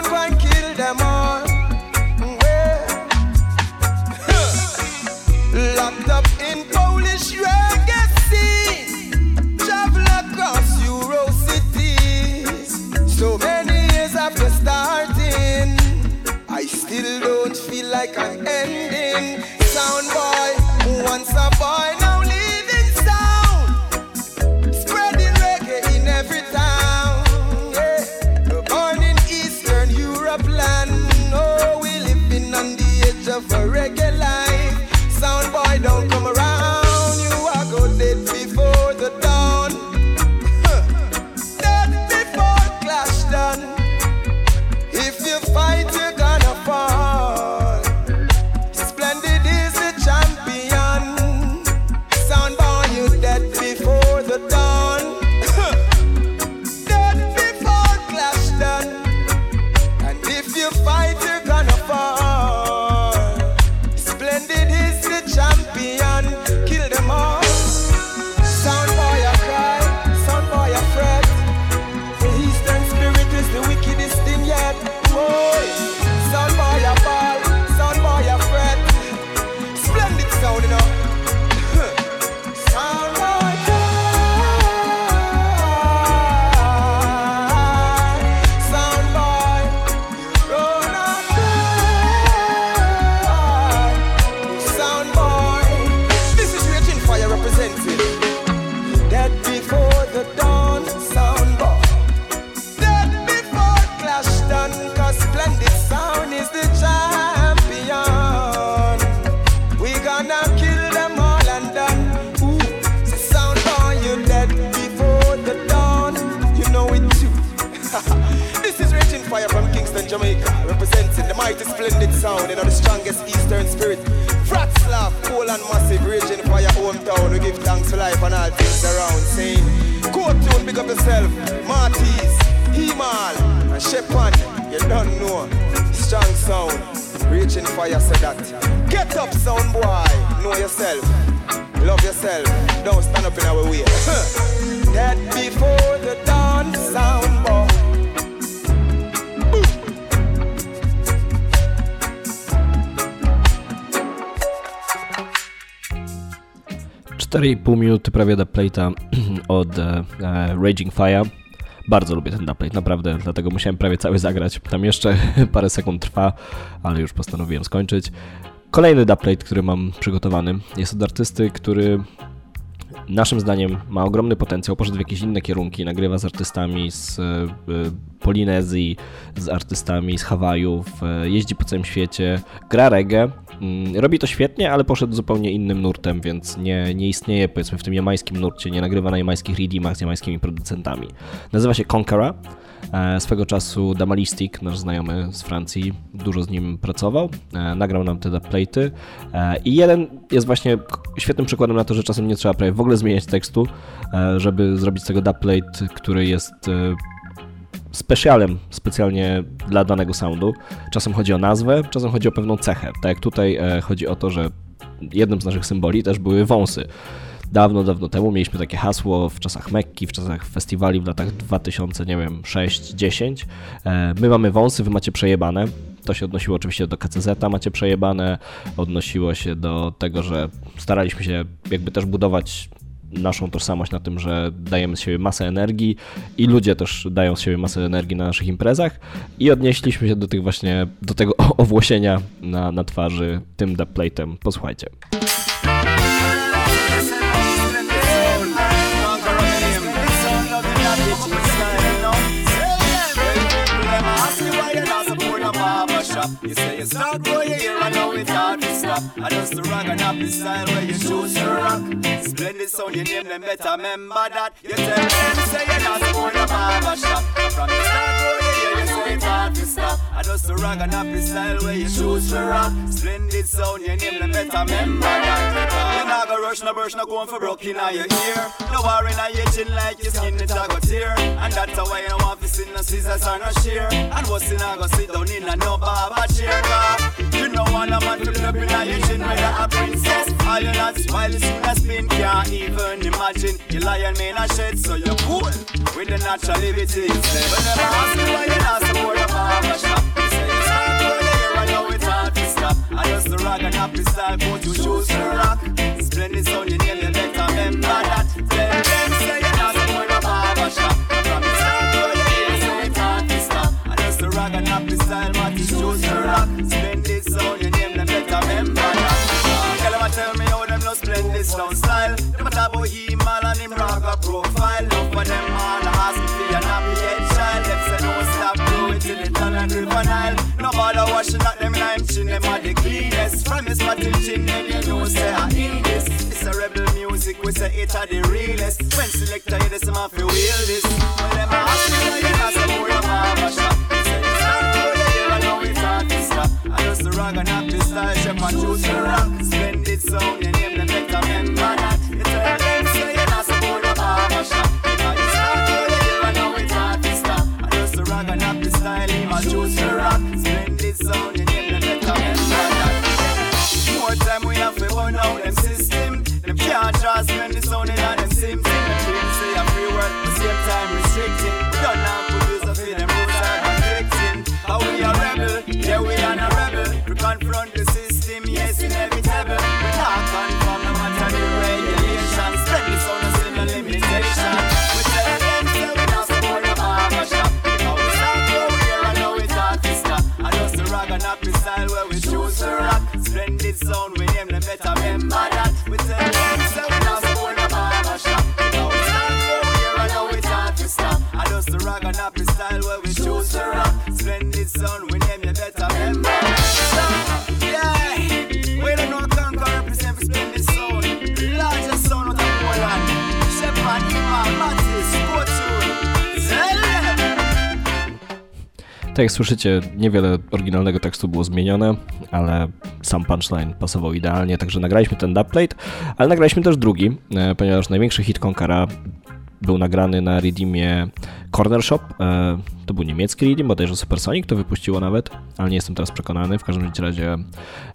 4,5 minuty prawie dubplate'a *clears throat* od e, Raging Fire. Bardzo lubię ten dubplate, naprawdę, dlatego musiałem prawie cały zagrać. Tam jeszcze *laughs* parę sekund trwa, ale już postanowiłem skończyć. Kolejny dubplate, który mam przygotowany, jest od artysty, który naszym zdaniem ma ogromny potencjał, poszedł w jakieś inne kierunki, nagrywa z artystami z e, Polinezji, z artystami z Hawajów, e, jeździ po całym świecie, gra reggae, Robi to świetnie, ale poszedł zupełnie innym nurtem, więc nie, nie istnieje powiedzmy w tym jamańskim nurcie, nie nagrywa na jamańskich redeemach z jamańskimi producentami. Nazywa się Conqueror. E, Swego czasu Damalistik, nasz znajomy z Francji, dużo z nim pracował, e, nagrał nam te dubplate'y e, i jeden jest właśnie świetnym przykładem na to, że czasem nie trzeba prawie w ogóle zmieniać tekstu, żeby zrobić z tego dubplate, który jest specjalem specjalnie dla danego soundu. Czasem chodzi o nazwę, czasem chodzi o pewną cechę. Tak jak tutaj e, chodzi o to, że jednym z naszych symboli też były wąsy. Dawno, dawno temu mieliśmy takie hasło w czasach Mekki, w czasach festiwali w latach 2000, nie wiem, 6, 10. E, My mamy wąsy, wy macie przejebane. To się odnosiło oczywiście do KCZ, macie przejebane. Odnosiło się do tego, że staraliśmy się jakby też budować naszą tożsamość na tym, że dajemy z siebie masę energii i ludzie też dają z siebie masę energii na naszych imprezach i odnieśliśmy się do tych właśnie, do tego owłosienia na, na twarzy tym dubplate'em. Posłuchajcie. You say you start boy, you hear, I know it's hard to stop. I just the rag and happy style where you choose to rock. Splendid sound, you name them better, remember that. You tell them, say you're not supposed to barber shop. From the start boy, you hear, you say it's hard to stop. I just the rag and happy style where you choose to rock. Splendid sound, you name them better, remember that. You're not go rush, no brush, no going for broke in your ear. No worry, no itching like your skin, it's a go tear. And that's why you don't want see no scissors or no shear. And what's in a go sit down in a no barber chair. You know want a man to up in a itching whether a princess. All you not smile as soon as spin can't even imagine. You lion man a shed so you're cool. With the natural liberty instead. Never ask me why you not support a barber shop. Promise what the chin and you know say I need this. It's a rebel music, we say it are the realest. When selector you this, I'm off you this a happy, you know, it's a I just rock and have this style, my truth and rock Spend it so your name Tak jak słyszycie, niewiele oryginalnego tekstu było zmienione, ale sam punchline pasował idealnie, także nagraliśmy ten dubplate, ale nagraliśmy też drugi, e, ponieważ największy hit Konkara był nagrany na redeemie Corner Shop. E, To był niemiecki redeem, bodajże Supersonic to wypuściło nawet, ale nie jestem teraz przekonany. W każdym razie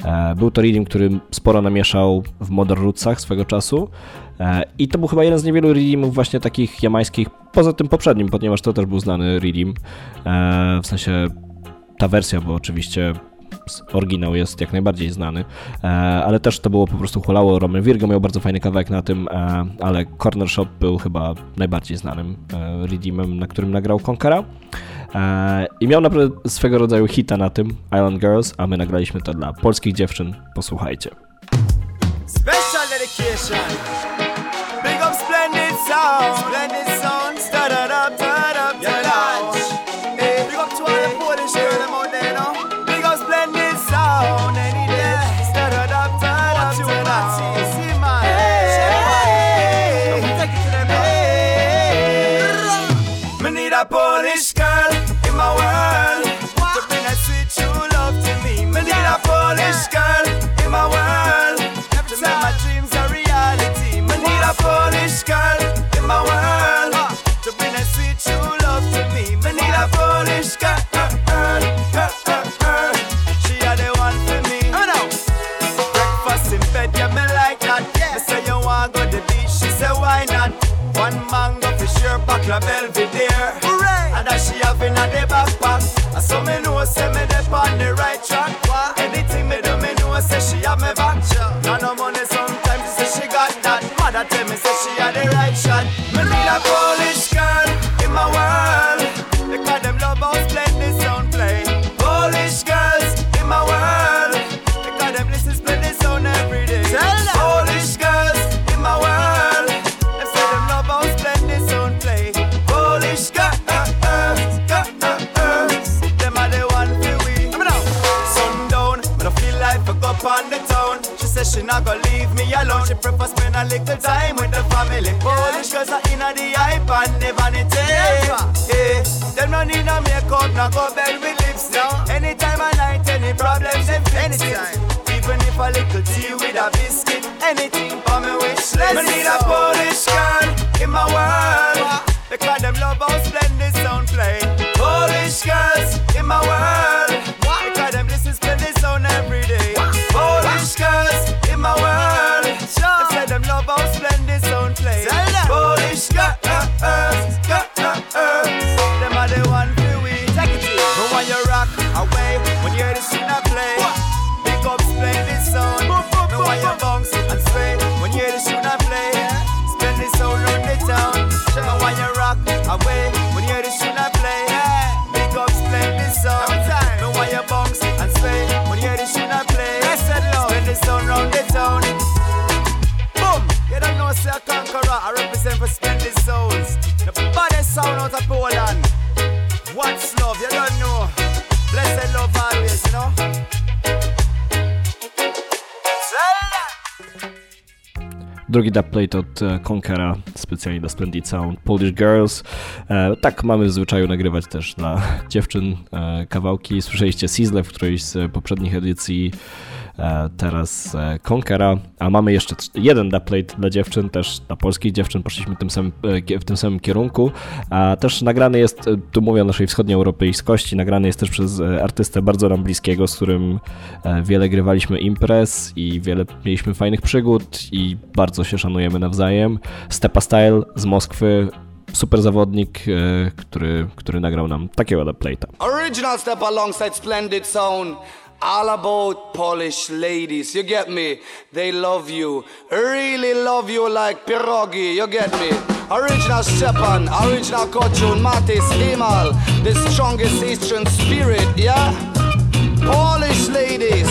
e, był to redeem, który sporo namieszał w Modern Rootsach swego czasu i to był chyba jeden z niewielu redeemów właśnie takich jamańskich, poza tym poprzednim, ponieważ to też był znany redeem. E, W sensie ta wersja, bo oczywiście oryginał jest jak najbardziej znany, e, ale też to było po prostu hulało. Roman Virgo miał bardzo fajny kawałek na tym, e, ale Corner Shop był chyba najbardziej znanym e, redeemem, na którym nagrał Konkara. E, I miał naprawdę swego rodzaju hita na tym, Island Girls, a my nagraliśmy to dla polskich dziewczyn. Posłuchajcie. Special dedication. splendid buckle Belvedere. Hooray! And that she have in a the backpack. And so me know say me dey on the right track. Anything me do, me know say she have me little time with the family. Polish girls are in the hype and the vanity. Yeah, them no need no makeup, no go bed with lipstick. Anytime of night, any problems, them fix. Even if a little tea with a biscuit, anything for me wish list. Me need a Polish girl in my world because them love how splendid sound play. Polish girls in my world Drugi dubplate od e, Conquera, specjalnie dla Splendid Sound, Polish Girls. E, tak, mamy w zwyczaju nagrywać też dla *laughs* dziewczyn e, kawałki. Słyszeliście Sizzle w którejś z poprzednich edycji, teraz e, Conquera, a mamy jeszcze jeden dubplate dla dziewczyn, też dla polskich dziewczyn, poszliśmy tym samym, e, w tym samym kierunku, a też nagrany jest, e, tu mówię o naszej wschodnioeuropejskości, nagrany jest też przez e, artystę bardzo nam bliskiego, z którym e, wiele grywaliśmy imprez i wiele mieliśmy fajnych przygód i bardzo się szanujemy nawzajem. Stepa Style z Moskwy, super zawodnik, e, który, który nagrał nam takiego dubplate'a. Original step alongside splendid sound. All about Polish ladies, you get me? They love you, really love you like pierogi, you get me? Original Stepan, original Kochun, Matis, Imal, the strongest Eastern spirit, yeah? Polish ladies,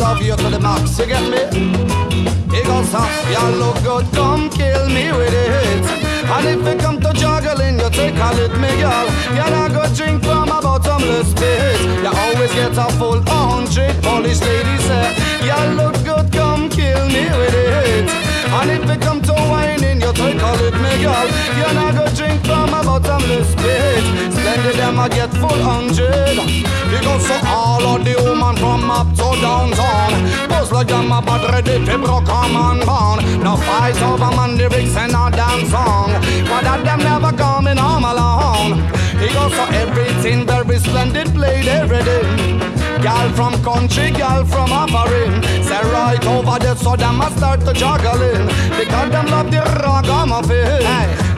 love you to the max, you get me? It goes up, y'all look good, come kill me with it. And if it come to you take a lit me, girl. You not go drink from a bottomless pit. You always get a full hundred. Polish ladies say, you look good, come kill me with it. And if it come to whining, you take a lit me, girl. You're not go drink from a bottomless pit. Splendid them I get full hundred. Because so all of the woman from up to downtown. Buzz like them about ready to broke a man born. No fight over man lyrics and a dance song. But that them never coming home alone. Goes so everything very splendid played every day. Gal from country, gal from offering. Say right over there, so them a start to juggling. Because them love the ragamuffin. Hey.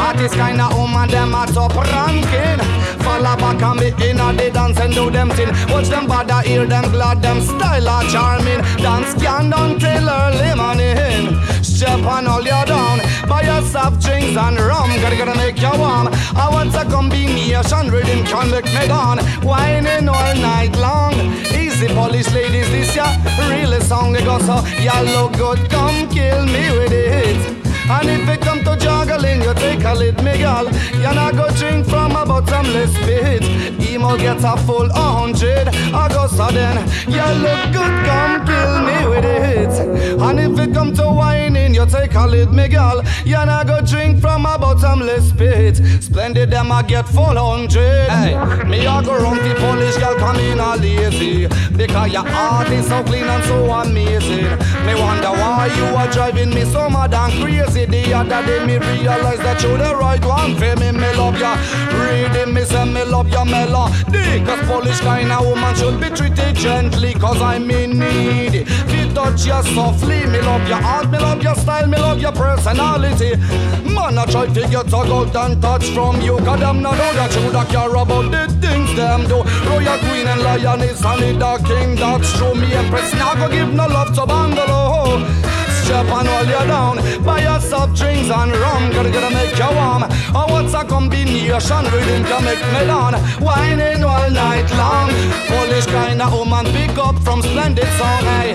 Marty's kinda woman, them a top ranking. Follow back and be inna the dance and do them thing. Watch them bother, hear them glad, them style are charming. Dance can done till early morning. Step on all you down, buy yourself drinks and rum. Gotta gotta make you warm. I want a combination rhythm can make me gone. Whining all night long. Easy Polish ladies, this ya really song they go so. Ya look good, come kill me with it. And if it come to juggling, you take a lit me girl. You not go drink from a bottom bottomless pit. Emo get a full hundred. I go sudden, you look good, come kill me with it. And if it come to whining, you take a lid, me girl. You not go drink from a bottomless pit. Splendid, them I get full hundred. Hey, me I go run the polish girl, come in a lazy. Because your heart is so clean and so amazing. Me wonder why you are driving me so mad and crazy. The other day me realize that you're the right one for me. Me love ya. Reading me say me love your melody. Cause Polish kind of woman should be treated gently. Cause I'm in need. Fi touch you softly. Me love your heart, me love your style, me love your personality. Man, I try to get a golden touch from you. Cause them not know that you that care about the things them do. Royal queen and lioness and the king. That's true. Me empress now go give no love to bungalow. Step and hold you down. Buy soft drinks and rum. Gotta gotta make you warm. Oh, what's a combination? Rhythm can make me down. Whining all night long. Polish kind of woman pick up from splendid song. Hey.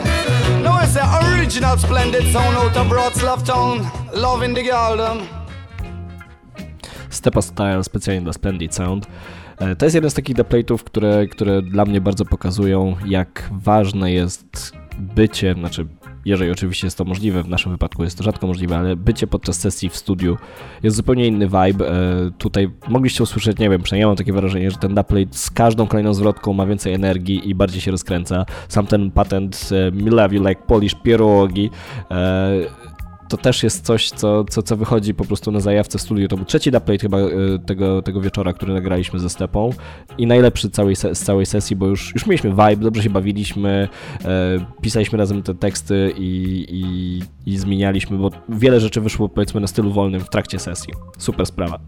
No, it's the original splendid sound out of Wrocław town. Loving the them. Stepa Style specjalnie dla Splendid Sound. E, To jest jeden z takich dubplate'ów, które, które dla mnie bardzo pokazują, jak ważne jest bycie, znaczy jeżeli oczywiście jest to możliwe, w naszym wypadku jest to rzadko możliwe, ale bycie podczas sesji w studiu jest zupełnie inny vibe. E, Tutaj mogliście usłyszeć, nie wiem, przynajmniej ja mam takie wrażenie, że ten dubplate z każdą kolejną zwrotką ma więcej energii i bardziej się rozkręca. Sam ten patent Me Love You Like Polish Pierogi e, to też jest coś, co, co, co wychodzi po prostu na zajawce w studiu. To był trzeci dubplate chyba e, tego, tego wieczora, który nagraliśmy ze Stepą i najlepszy całej z całej sesji, bo już, już mieliśmy vibe, dobrze się bawiliśmy, e, pisaliśmy razem te teksty i, i, i zmienialiśmy, bo wiele rzeczy wyszło powiedzmy na stylu wolnym w trakcie sesji. Super sprawa.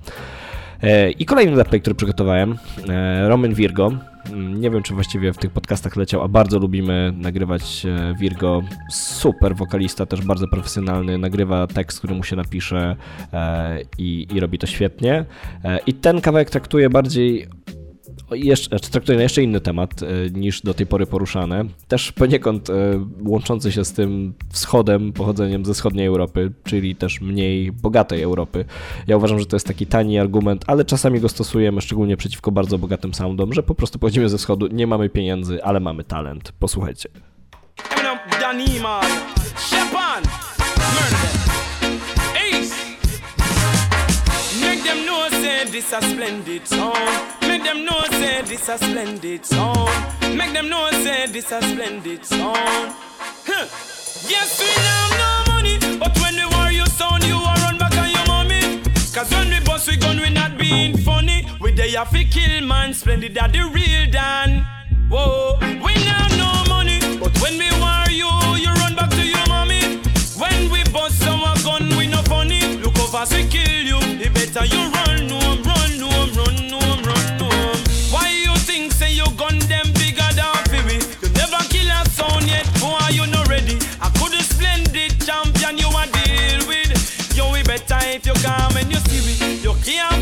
E, I kolejny dubplate, który przygotowałem, e, Roman Virgo. Mm, Nie wiem, czy właściwie w tych podcastach leciał, a bardzo lubimy nagrywać e, Virgo. Super wokalista, też bardzo profesjonalny. Nagrywa tekst, który mu się napisze i, i robi to świetnie. I ten kawałek traktuje bardziej jeszcze, znaczy traktuje na jeszcze inny temat e, niż do tej pory poruszane. Też poniekąd e, łączący się z tym wschodem, pochodzeniem ze wschodniej Europy, czyli też mniej bogatej Europy. Ja uważam, że to jest taki tani argument, ale czasami go stosujemy, szczególnie przeciwko bardzo bogatym soundom, że po prostu pochodzimy ze wschodu, nie mamy pieniędzy, ale mamy talent. Posłuchajcie. This a splendid song. Make them know say this a splendid song. Make them know say this a splendid song. Huh. Yes, we have no money, but when we war you sound, you are run back on your mommy. Cause when we bust we gun, we not being funny. We they have to kill man, splendid that the real Dan. Whoa, we not no money, but when we war you, you run back to your mommy. When we bust our gun, we no funny. Look over, we kill you. It better you run, no, Because when you see me, you can't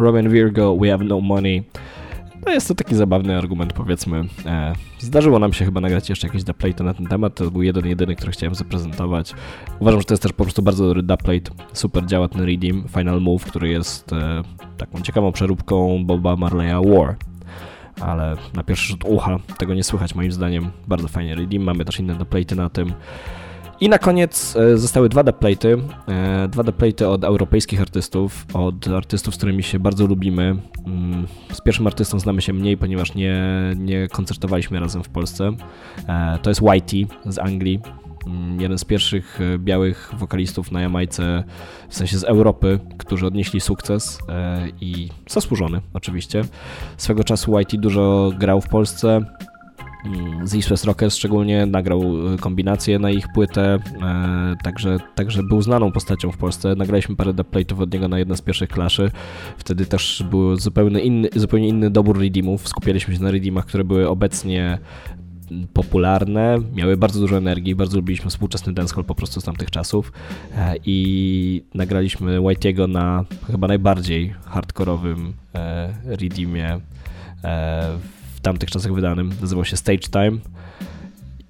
Robin Virgo, We Have No Money. No jest to taki zabawny argument, powiedzmy. E, zdarzyło nam się chyba nagrać jeszcze jakieś dubplate na ten temat. To był jeden, jedyny, który chciałem zaprezentować. Uważam, że to jest też po prostu bardzo dobry dubplate. Super działa ten Redeem, Final Move, który jest e, taką ciekawą przeróbką Boba Marleya War. Ale na pierwszy rzut ucha tego nie słychać moim zdaniem. Bardzo fajnie Redeem. Mamy też inne dubplaty na tym. I na koniec e, zostały dwa dubplaty, e, dwa dubplaty od europejskich artystów, od artystów, z którymi się bardzo lubimy. Mm, z pierwszym artystą znamy się mniej, ponieważ nie, nie koncertowaliśmy razem w Polsce. E, to jest Whitey z Anglii, mm, jeden z pierwszych białych wokalistów na Jamajce, w sensie z Europy, którzy odnieśli sukces i zasłużony oczywiście. Swego czasu Whitey dużo grał w Polsce, z East Rockers szczególnie nagrał y, kombinację na ich płytę, e, także, także był znaną postacią w Polsce. Nagraliśmy parę dubplate'ów od niego na jedno z pierwszych klaszy. Wtedy też był zupełnie inny, zupełnie inny dobór redeemów. Skupialiśmy się na redeemach, które były obecnie popularne, miały bardzo dużo energii, bardzo lubiliśmy współczesny dancehall po prostu z tamtych czasów e, i nagraliśmy Whitey'ego na chyba najbardziej hardkorowym e, redeemie w tamtych czasach wydanym. Nazywał się Stage Time.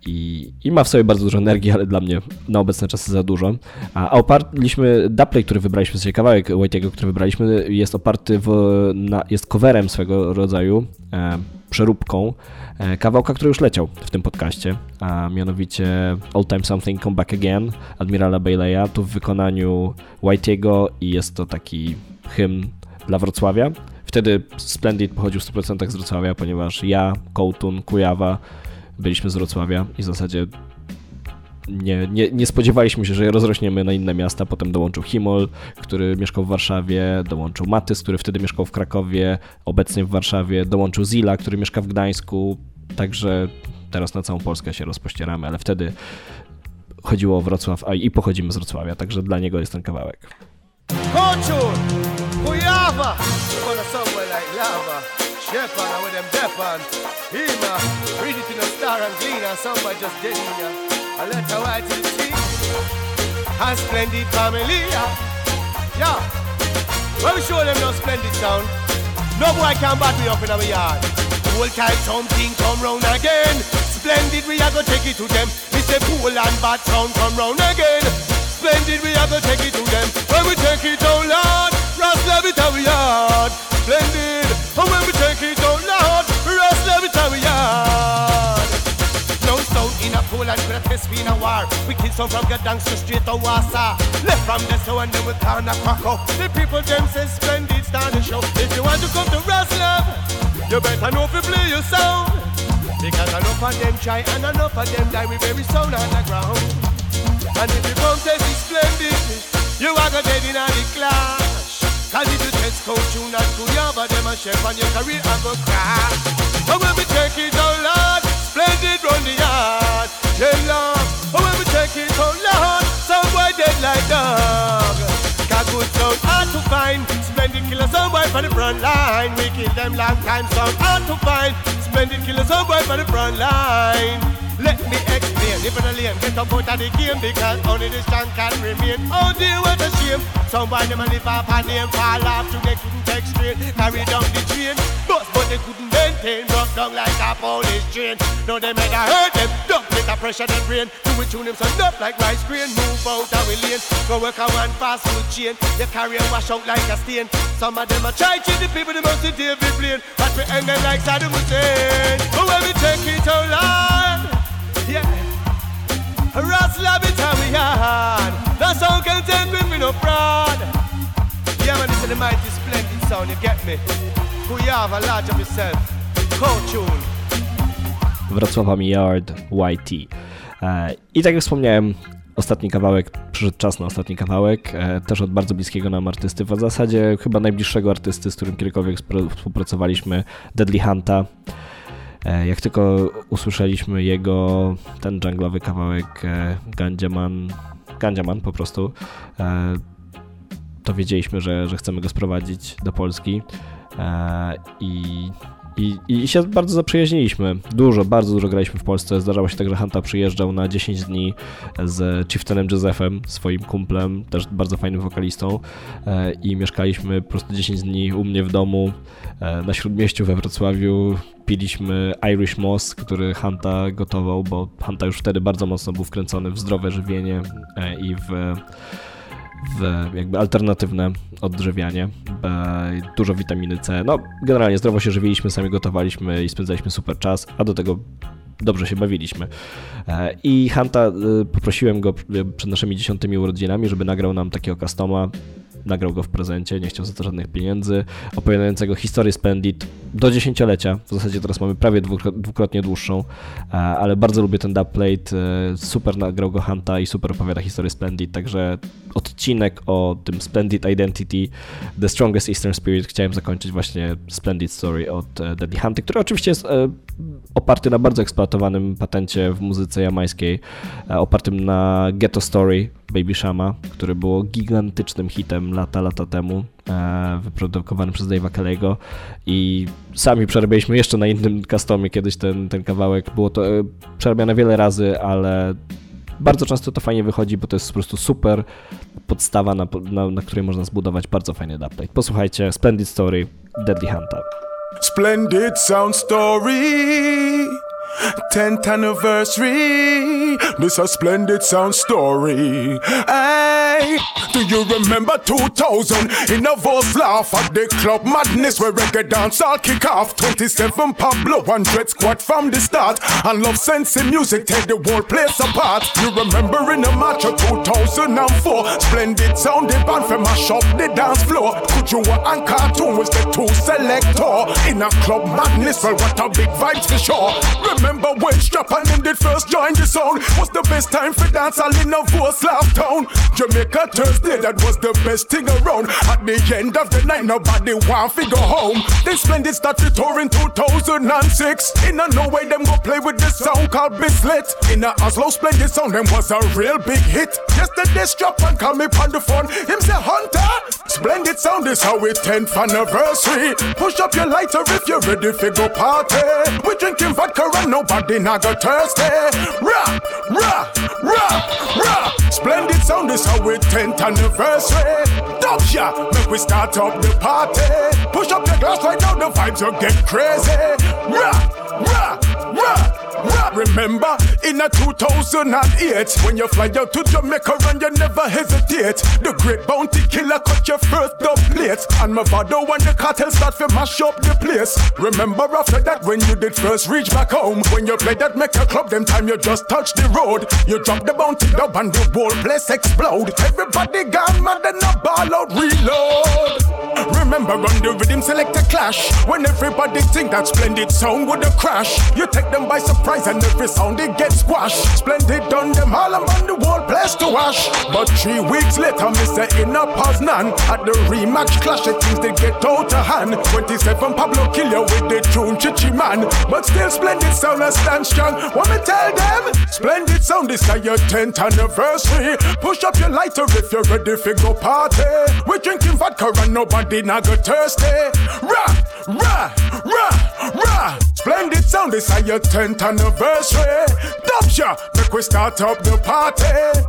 I, I, ma w sobie bardzo dużo energii, ale dla mnie na obecne czasy za dużo. A, oparliśmy, Duplay, który wybraliśmy, w sensie kawałek Whitey'ego, który wybraliśmy, jest oparty w, na, jest coverem swego rodzaju, e, przeróbką e, kawałka, który już leciał w tym podcaście, a mianowicie All Time Something Come Back Again Admirala Bayleya, tu w wykonaniu Whitey'ego i jest to taki hymn dla Wrocławia. Wtedy Splendid pochodził w 100% z Wrocławia, ponieważ ja, Kołtun, Kujawa byliśmy z Wrocławia i w zasadzie nie, nie, nie, spodziewaliśmy się, że rozrośniemy na inne miasta. Potem dołączył Himol, który mieszkał w Warszawie, dołączył Matys, który wtedy mieszkał w Krakowie, obecnie w Warszawie, dołączył Zila, który mieszka w Gdańsku. Także teraz na całą Polskę się rozpościeramy, ale wtedy chodziło o Wrocław, a i pochodzimy z Wrocławia, także dla niego jest ten kawałek. Culture, Kuyava, Shepherd, with them depan. Hima, uh, read it in a star and clean, and somebody just dead in ya. I let her white to the sea. And splendid family, yeah. Well, we show them no splendid sound. No boy can bat me up in our yard. Whole time something come round again. Splendid, we are gonna take it to them. Say cool and bad sound come round again. Splendid, we are gonna take it to them. When we take it, oh Lord, it we yard. Splendid, and when we take it, Lord, Ross love it how we yard. No sound in a test me in a war. We kill some from Gdansk straight to Warsaw. Left from the so and then we turn a crack up. The people them say splendid, start the show. If you want to come to Roslab, you better know if you play your sound. Because enough of them try and enough of them die with very sound on the ground. And if you come test it splendid, you are gonna dead in a clash. Cause if you coach you not good, you but them a chef and your career a go crash. But when we take it out Lord, splendid run the yard. Yeah, Lord. But when we take it out Lord, some boy dead like dog. Got good sound hard to find. Splendid killer some boy for the front line. We kill them long time sound hard to find. Splendid killer some boy for the front line. Let me explain. If the lane get up out of the game because only the strong can remain. Oh dear, what a shame. Somebody them a live off a name fall off to they couldn't take straight. Carry down the train, but but they couldn't maintain. Broke down like a police train. No, they made a hurt them. Dump with the pressure them brain. Do we tune them so up like rice grain. Move out of we lane. Go work a one fast food chain. You carry and wash out like a stain. Some of them a try to the people the most David Blaine. But we end them like Saddam Hussein. But when we take it out loud. Yeah. Rustle we me no. Yeah, man, this is the mighty splendid sound, you get me? Who you have a of yourself. Wrocławami Yard YT. E, I tak jak wspomniałem, ostatni kawałek, przyszedł czas na ostatni kawałek, e, też od bardzo bliskiego nam artysty, w zasadzie chyba najbliższego artysty, z którym kiedykolwiek współpracowaliśmy, Deadly Hunta. E, jak tylko usłyszeliśmy jego, ten junglowy kawałek e, Gandziaman, Gandziaman po prostu, e, to wiedzieliśmy, że, że chcemy go sprowadzić do Polski. I i, I się bardzo zaprzyjaźniliśmy. Dużo, bardzo dużo graliśmy w Polsce. Zdarzało się tak, że Hanta przyjeżdżał na 10 dni z Chieftainem Josephem, swoim kumplem, też bardzo fajnym wokalistą. E, I mieszkaliśmy po prostu 10 dni u mnie w domu e, na śródmieściu we Wrocławiu. Piliśmy Irish Moss, który Hanta gotował, bo Hanta już wtedy bardzo mocno był wkręcony w zdrowe żywienie e, i w w jakby alternatywne odżywianie, dużo witaminy C. No, generalnie zdrowo się żywiliśmy, sami gotowaliśmy i spędzaliśmy super czas, a do tego dobrze się bawiliśmy. E, I Hanta e, poprosiłem go e, przed naszymi dziesiątymi urodzinami, żeby nagrał nam takiego customa nagrał go w prezencie, nie chciał za to żadnych pieniędzy, opowiadającego historię Splendid do dziesięciolecia. W zasadzie teraz mamy prawie dwukrotnie dłuższą, e, ale bardzo lubię ten dubplate. E, super nagrał go Hanta i super opowiada historię Splendid, także odcinek o tym Splendid Identity, The Strongest Eastern Spirit chciałem zakończyć właśnie Splendid Story od e, Deadly Hunty, który oczywiście jest oparty na bardzo eksploatowanym patencie w muzyce jamańskiej, opartym na Ghetto Story Baby Shama, który było gigantycznym hitem lata, lata temu, e, wyprodukowany przez Dave'a Kelly'ego i sami przerabialiśmy jeszcze na innym customie kiedyś ten, ten kawałek. Było to e, przerabiane wiele razy, ale bardzo często to fajnie wychodzi, bo to jest po prostu super podstawa, na, na, na której można zbudować bardzo fajny dubplate. Posłuchajcie, Splendid Story, Deadly Hunter. Splendid Sound Story 10th anniversary, this a splendid sound story. Hey, do you remember 2000 in a voice laugh at the club madness where reggae dance all kick off? 27 Pablo and Dread Squad from the start, and love sense in music take the whole place apart. You remember in the match of 2004, splendid sound the band from mash up the dance floor. Could you and cartoon was the two selector in a club madness? Well, what a big vibes for sure. Remember when Strap and did first join the sound? Was the best time for dance all in a Slav town. Jamaica Thursday, that was the best thing around. At the end of the night, nobody want to go home. They splendid started tour in 2006. In a no way, them go play with this sound called Bislet. In a Oslo splendid sound, them was a real big hit. Yesterday, Strap and call me on the phone. Him say, Hunter, splendid sound is how it 10th anniversary. Push up your lighter if you're ready for go party. We drinking vodka and nobody not go thirsty. Rah, rah, rah, rah. Splendid sound is we 10th anniversary. Dub ya, make we start up the party. Push up your glass right now, the vibes will get crazy. Rah, rah, rah. Remember in a 2008 when you fly out to Jamaica and you never hesitate. The great bounty killer cut your first dub plate, and Mavado when the cartel start to mash up the place. Remember after that when you did first reach back home, when you played that Mecca club, them time you just touched the road. You drop the bounty dub and the whole place explode. Everybody gone mad and a ball out reload. Remember on the rhythm select a clash when everybody think that splendid sound would have crash. You take them by surprise and every sound they get squashed. Splendid done them all I'm on the whole place to wash. But three weeks later, Mr. Inner Pause none. At the rematch clash, the things they get out of hand. 27 Pablo kill you with the tune Chichi man. But still splendid sound and stand strong. Want me tell them? Splendid sound is your 10th anniversary. Push up your lighter if you're ready for go party. We're drinking vodka and nobody not go thirsty. Rah, rah, rah, rah. Splendid sound is your 10th anniversary. Dub ya, make we start up the party.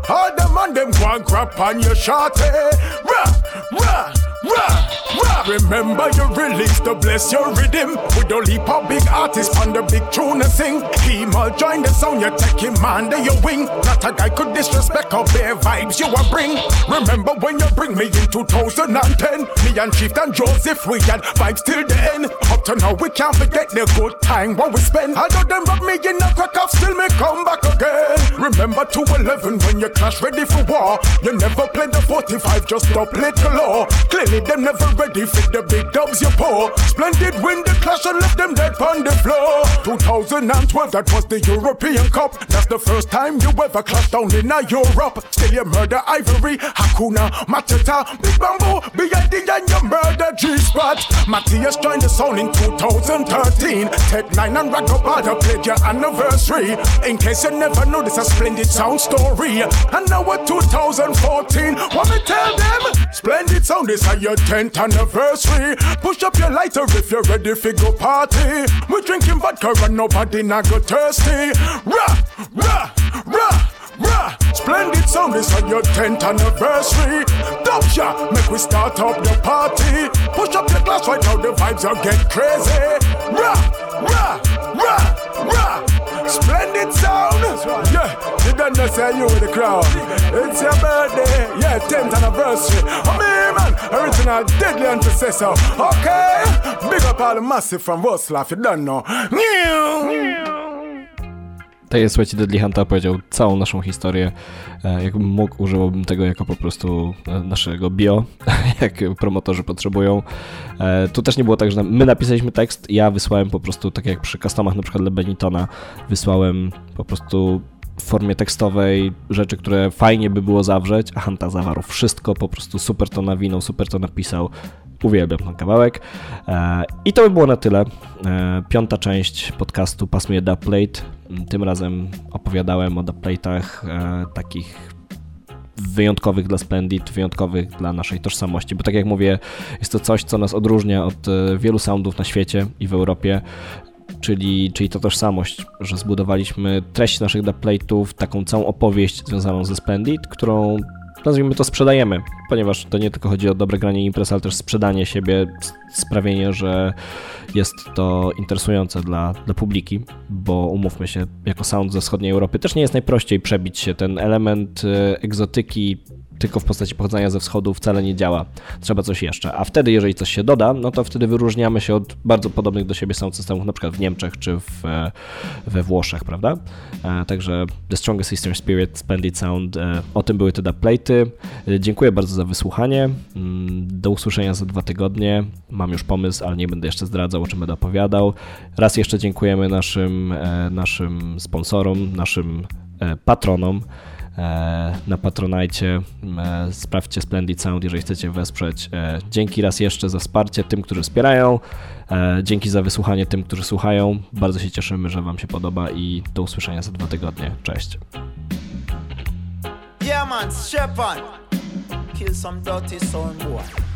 All the man them go grab on your shorty. Rah, rah. Remember you released to bless your rhythm. With the leap big artists on the big tune and sing. All join the sound, you take him under your wing. Not a guy could disrespect or bare vibes you a bring. Remember when you bring me in 2010? Me and Chieftain Joseph, we had vibes till the end. Up to now we can't forget the good time what we spend. I Although them rub me in a crack off, still me come back again. Remember 211 when you clash ready for war. You never played the 45, just up the law. Clearly them never ready for the big dubs you pour. Splendid win the clash and left them dead on the floor. 2012, that was the European Cup. That's the first time you ever clashed down in a Europe. Still you murder Ivory, Hakuna, Matata, Big Bamboo, B.I.D. and you murder G-Spot. Matthias joined the sound in 2013. Tech 9 and Ragobada played your anniversary. In case you never know, this a splendid sound story. And now we're 2014. Want me tell them? Splendid sound is at your 10th anniversary. Push up your lighter if you're ready for go party. We're drinking vodka and nobody not go thirsty. Rah, rah, rah. Rah! Splendid sound is on your 10th anniversary. Dub ya, make we start up the party. Push up your glass right now, the vibes are get crazy. Rah, rah, rah, rah. Splendid sound. Yeah, you don't know say you with the crowd. It's your birthday, yeah, 10th anniversary. Oh, I mean, man, original deadly antecessor. Okay, big up all the massive from Wroclaw, you don't know. New. Tak jest, słuchajcie, Deadly Hunter opowiedział całą naszą historię. E, jakbym mógł, użyłbym tego jako po prostu e, naszego bio, *laughs* jak promotorzy potrzebują. E, tu też nie było tak, że my napisaliśmy tekst, ja wysłałem po prostu, tak jak przy customach na przykład dla Benitona, wysłałem po prostu w formie tekstowej rzeczy, które fajnie by było zawrzeć, a Hanta zawarł wszystko, po prostu super to nawinął, super to napisał. Uwielbiam ten kawałek. E, I to by było na tyle. E, piąta część podcastu pasmuje Dubplate. Tym razem opowiadałem o dubplate'ach e, takich wyjątkowych dla Splendid, wyjątkowych dla naszej tożsamości, bo tak jak mówię, jest to coś, co nas odróżnia od wielu soundów na świecie i w Europie czyli, czyli to tożsamość, że zbudowaliśmy treść naszych dubplate'ów, taką całą opowieść związaną ze Splendid, którą nazwijmy to sprzedajemy, ponieważ to nie tylko chodzi o dobre granie imprez, ale też sprzedanie siebie, sprawienie, że jest to interesujące dla, dla publiki, bo umówmy się, jako sound ze wschodniej Europy też nie jest najprościej przebić się. Ten element e, egzotyki tylko w postaci pochodzenia ze wschodu wcale nie działa. Trzeba coś jeszcze. A wtedy, jeżeli coś się doda, no to wtedy wyróżniamy się od bardzo podobnych do siebie sound systemów, na przykład w Niemczech czy w, e, we Włoszech, prawda? E, także The Strongest Eastern Spirit, Splendid Sound, o tym były te dubplaty. Dziękuję bardzo za wysłuchanie. Mm, do usłyszenia za dwa tygodnie. Mam już pomysł, ale nie będę jeszcze zdradzał, o czym będę opowiadał. Raz jeszcze dziękujemy naszym, naszym sponsorom, naszym patronom. E, na Patronajcie. E, sprawdźcie Splendid Sound, jeżeli chcecie wesprzeć. E, dzięki raz jeszcze za wsparcie tym, którzy wspierają. Dzięki za wysłuchanie tym, którzy słuchają. Bardzo się cieszymy, że Wam się podoba i do usłyszenia za dwa tygodnie. Cześć. Yeah man, Kill some dirty sound boy.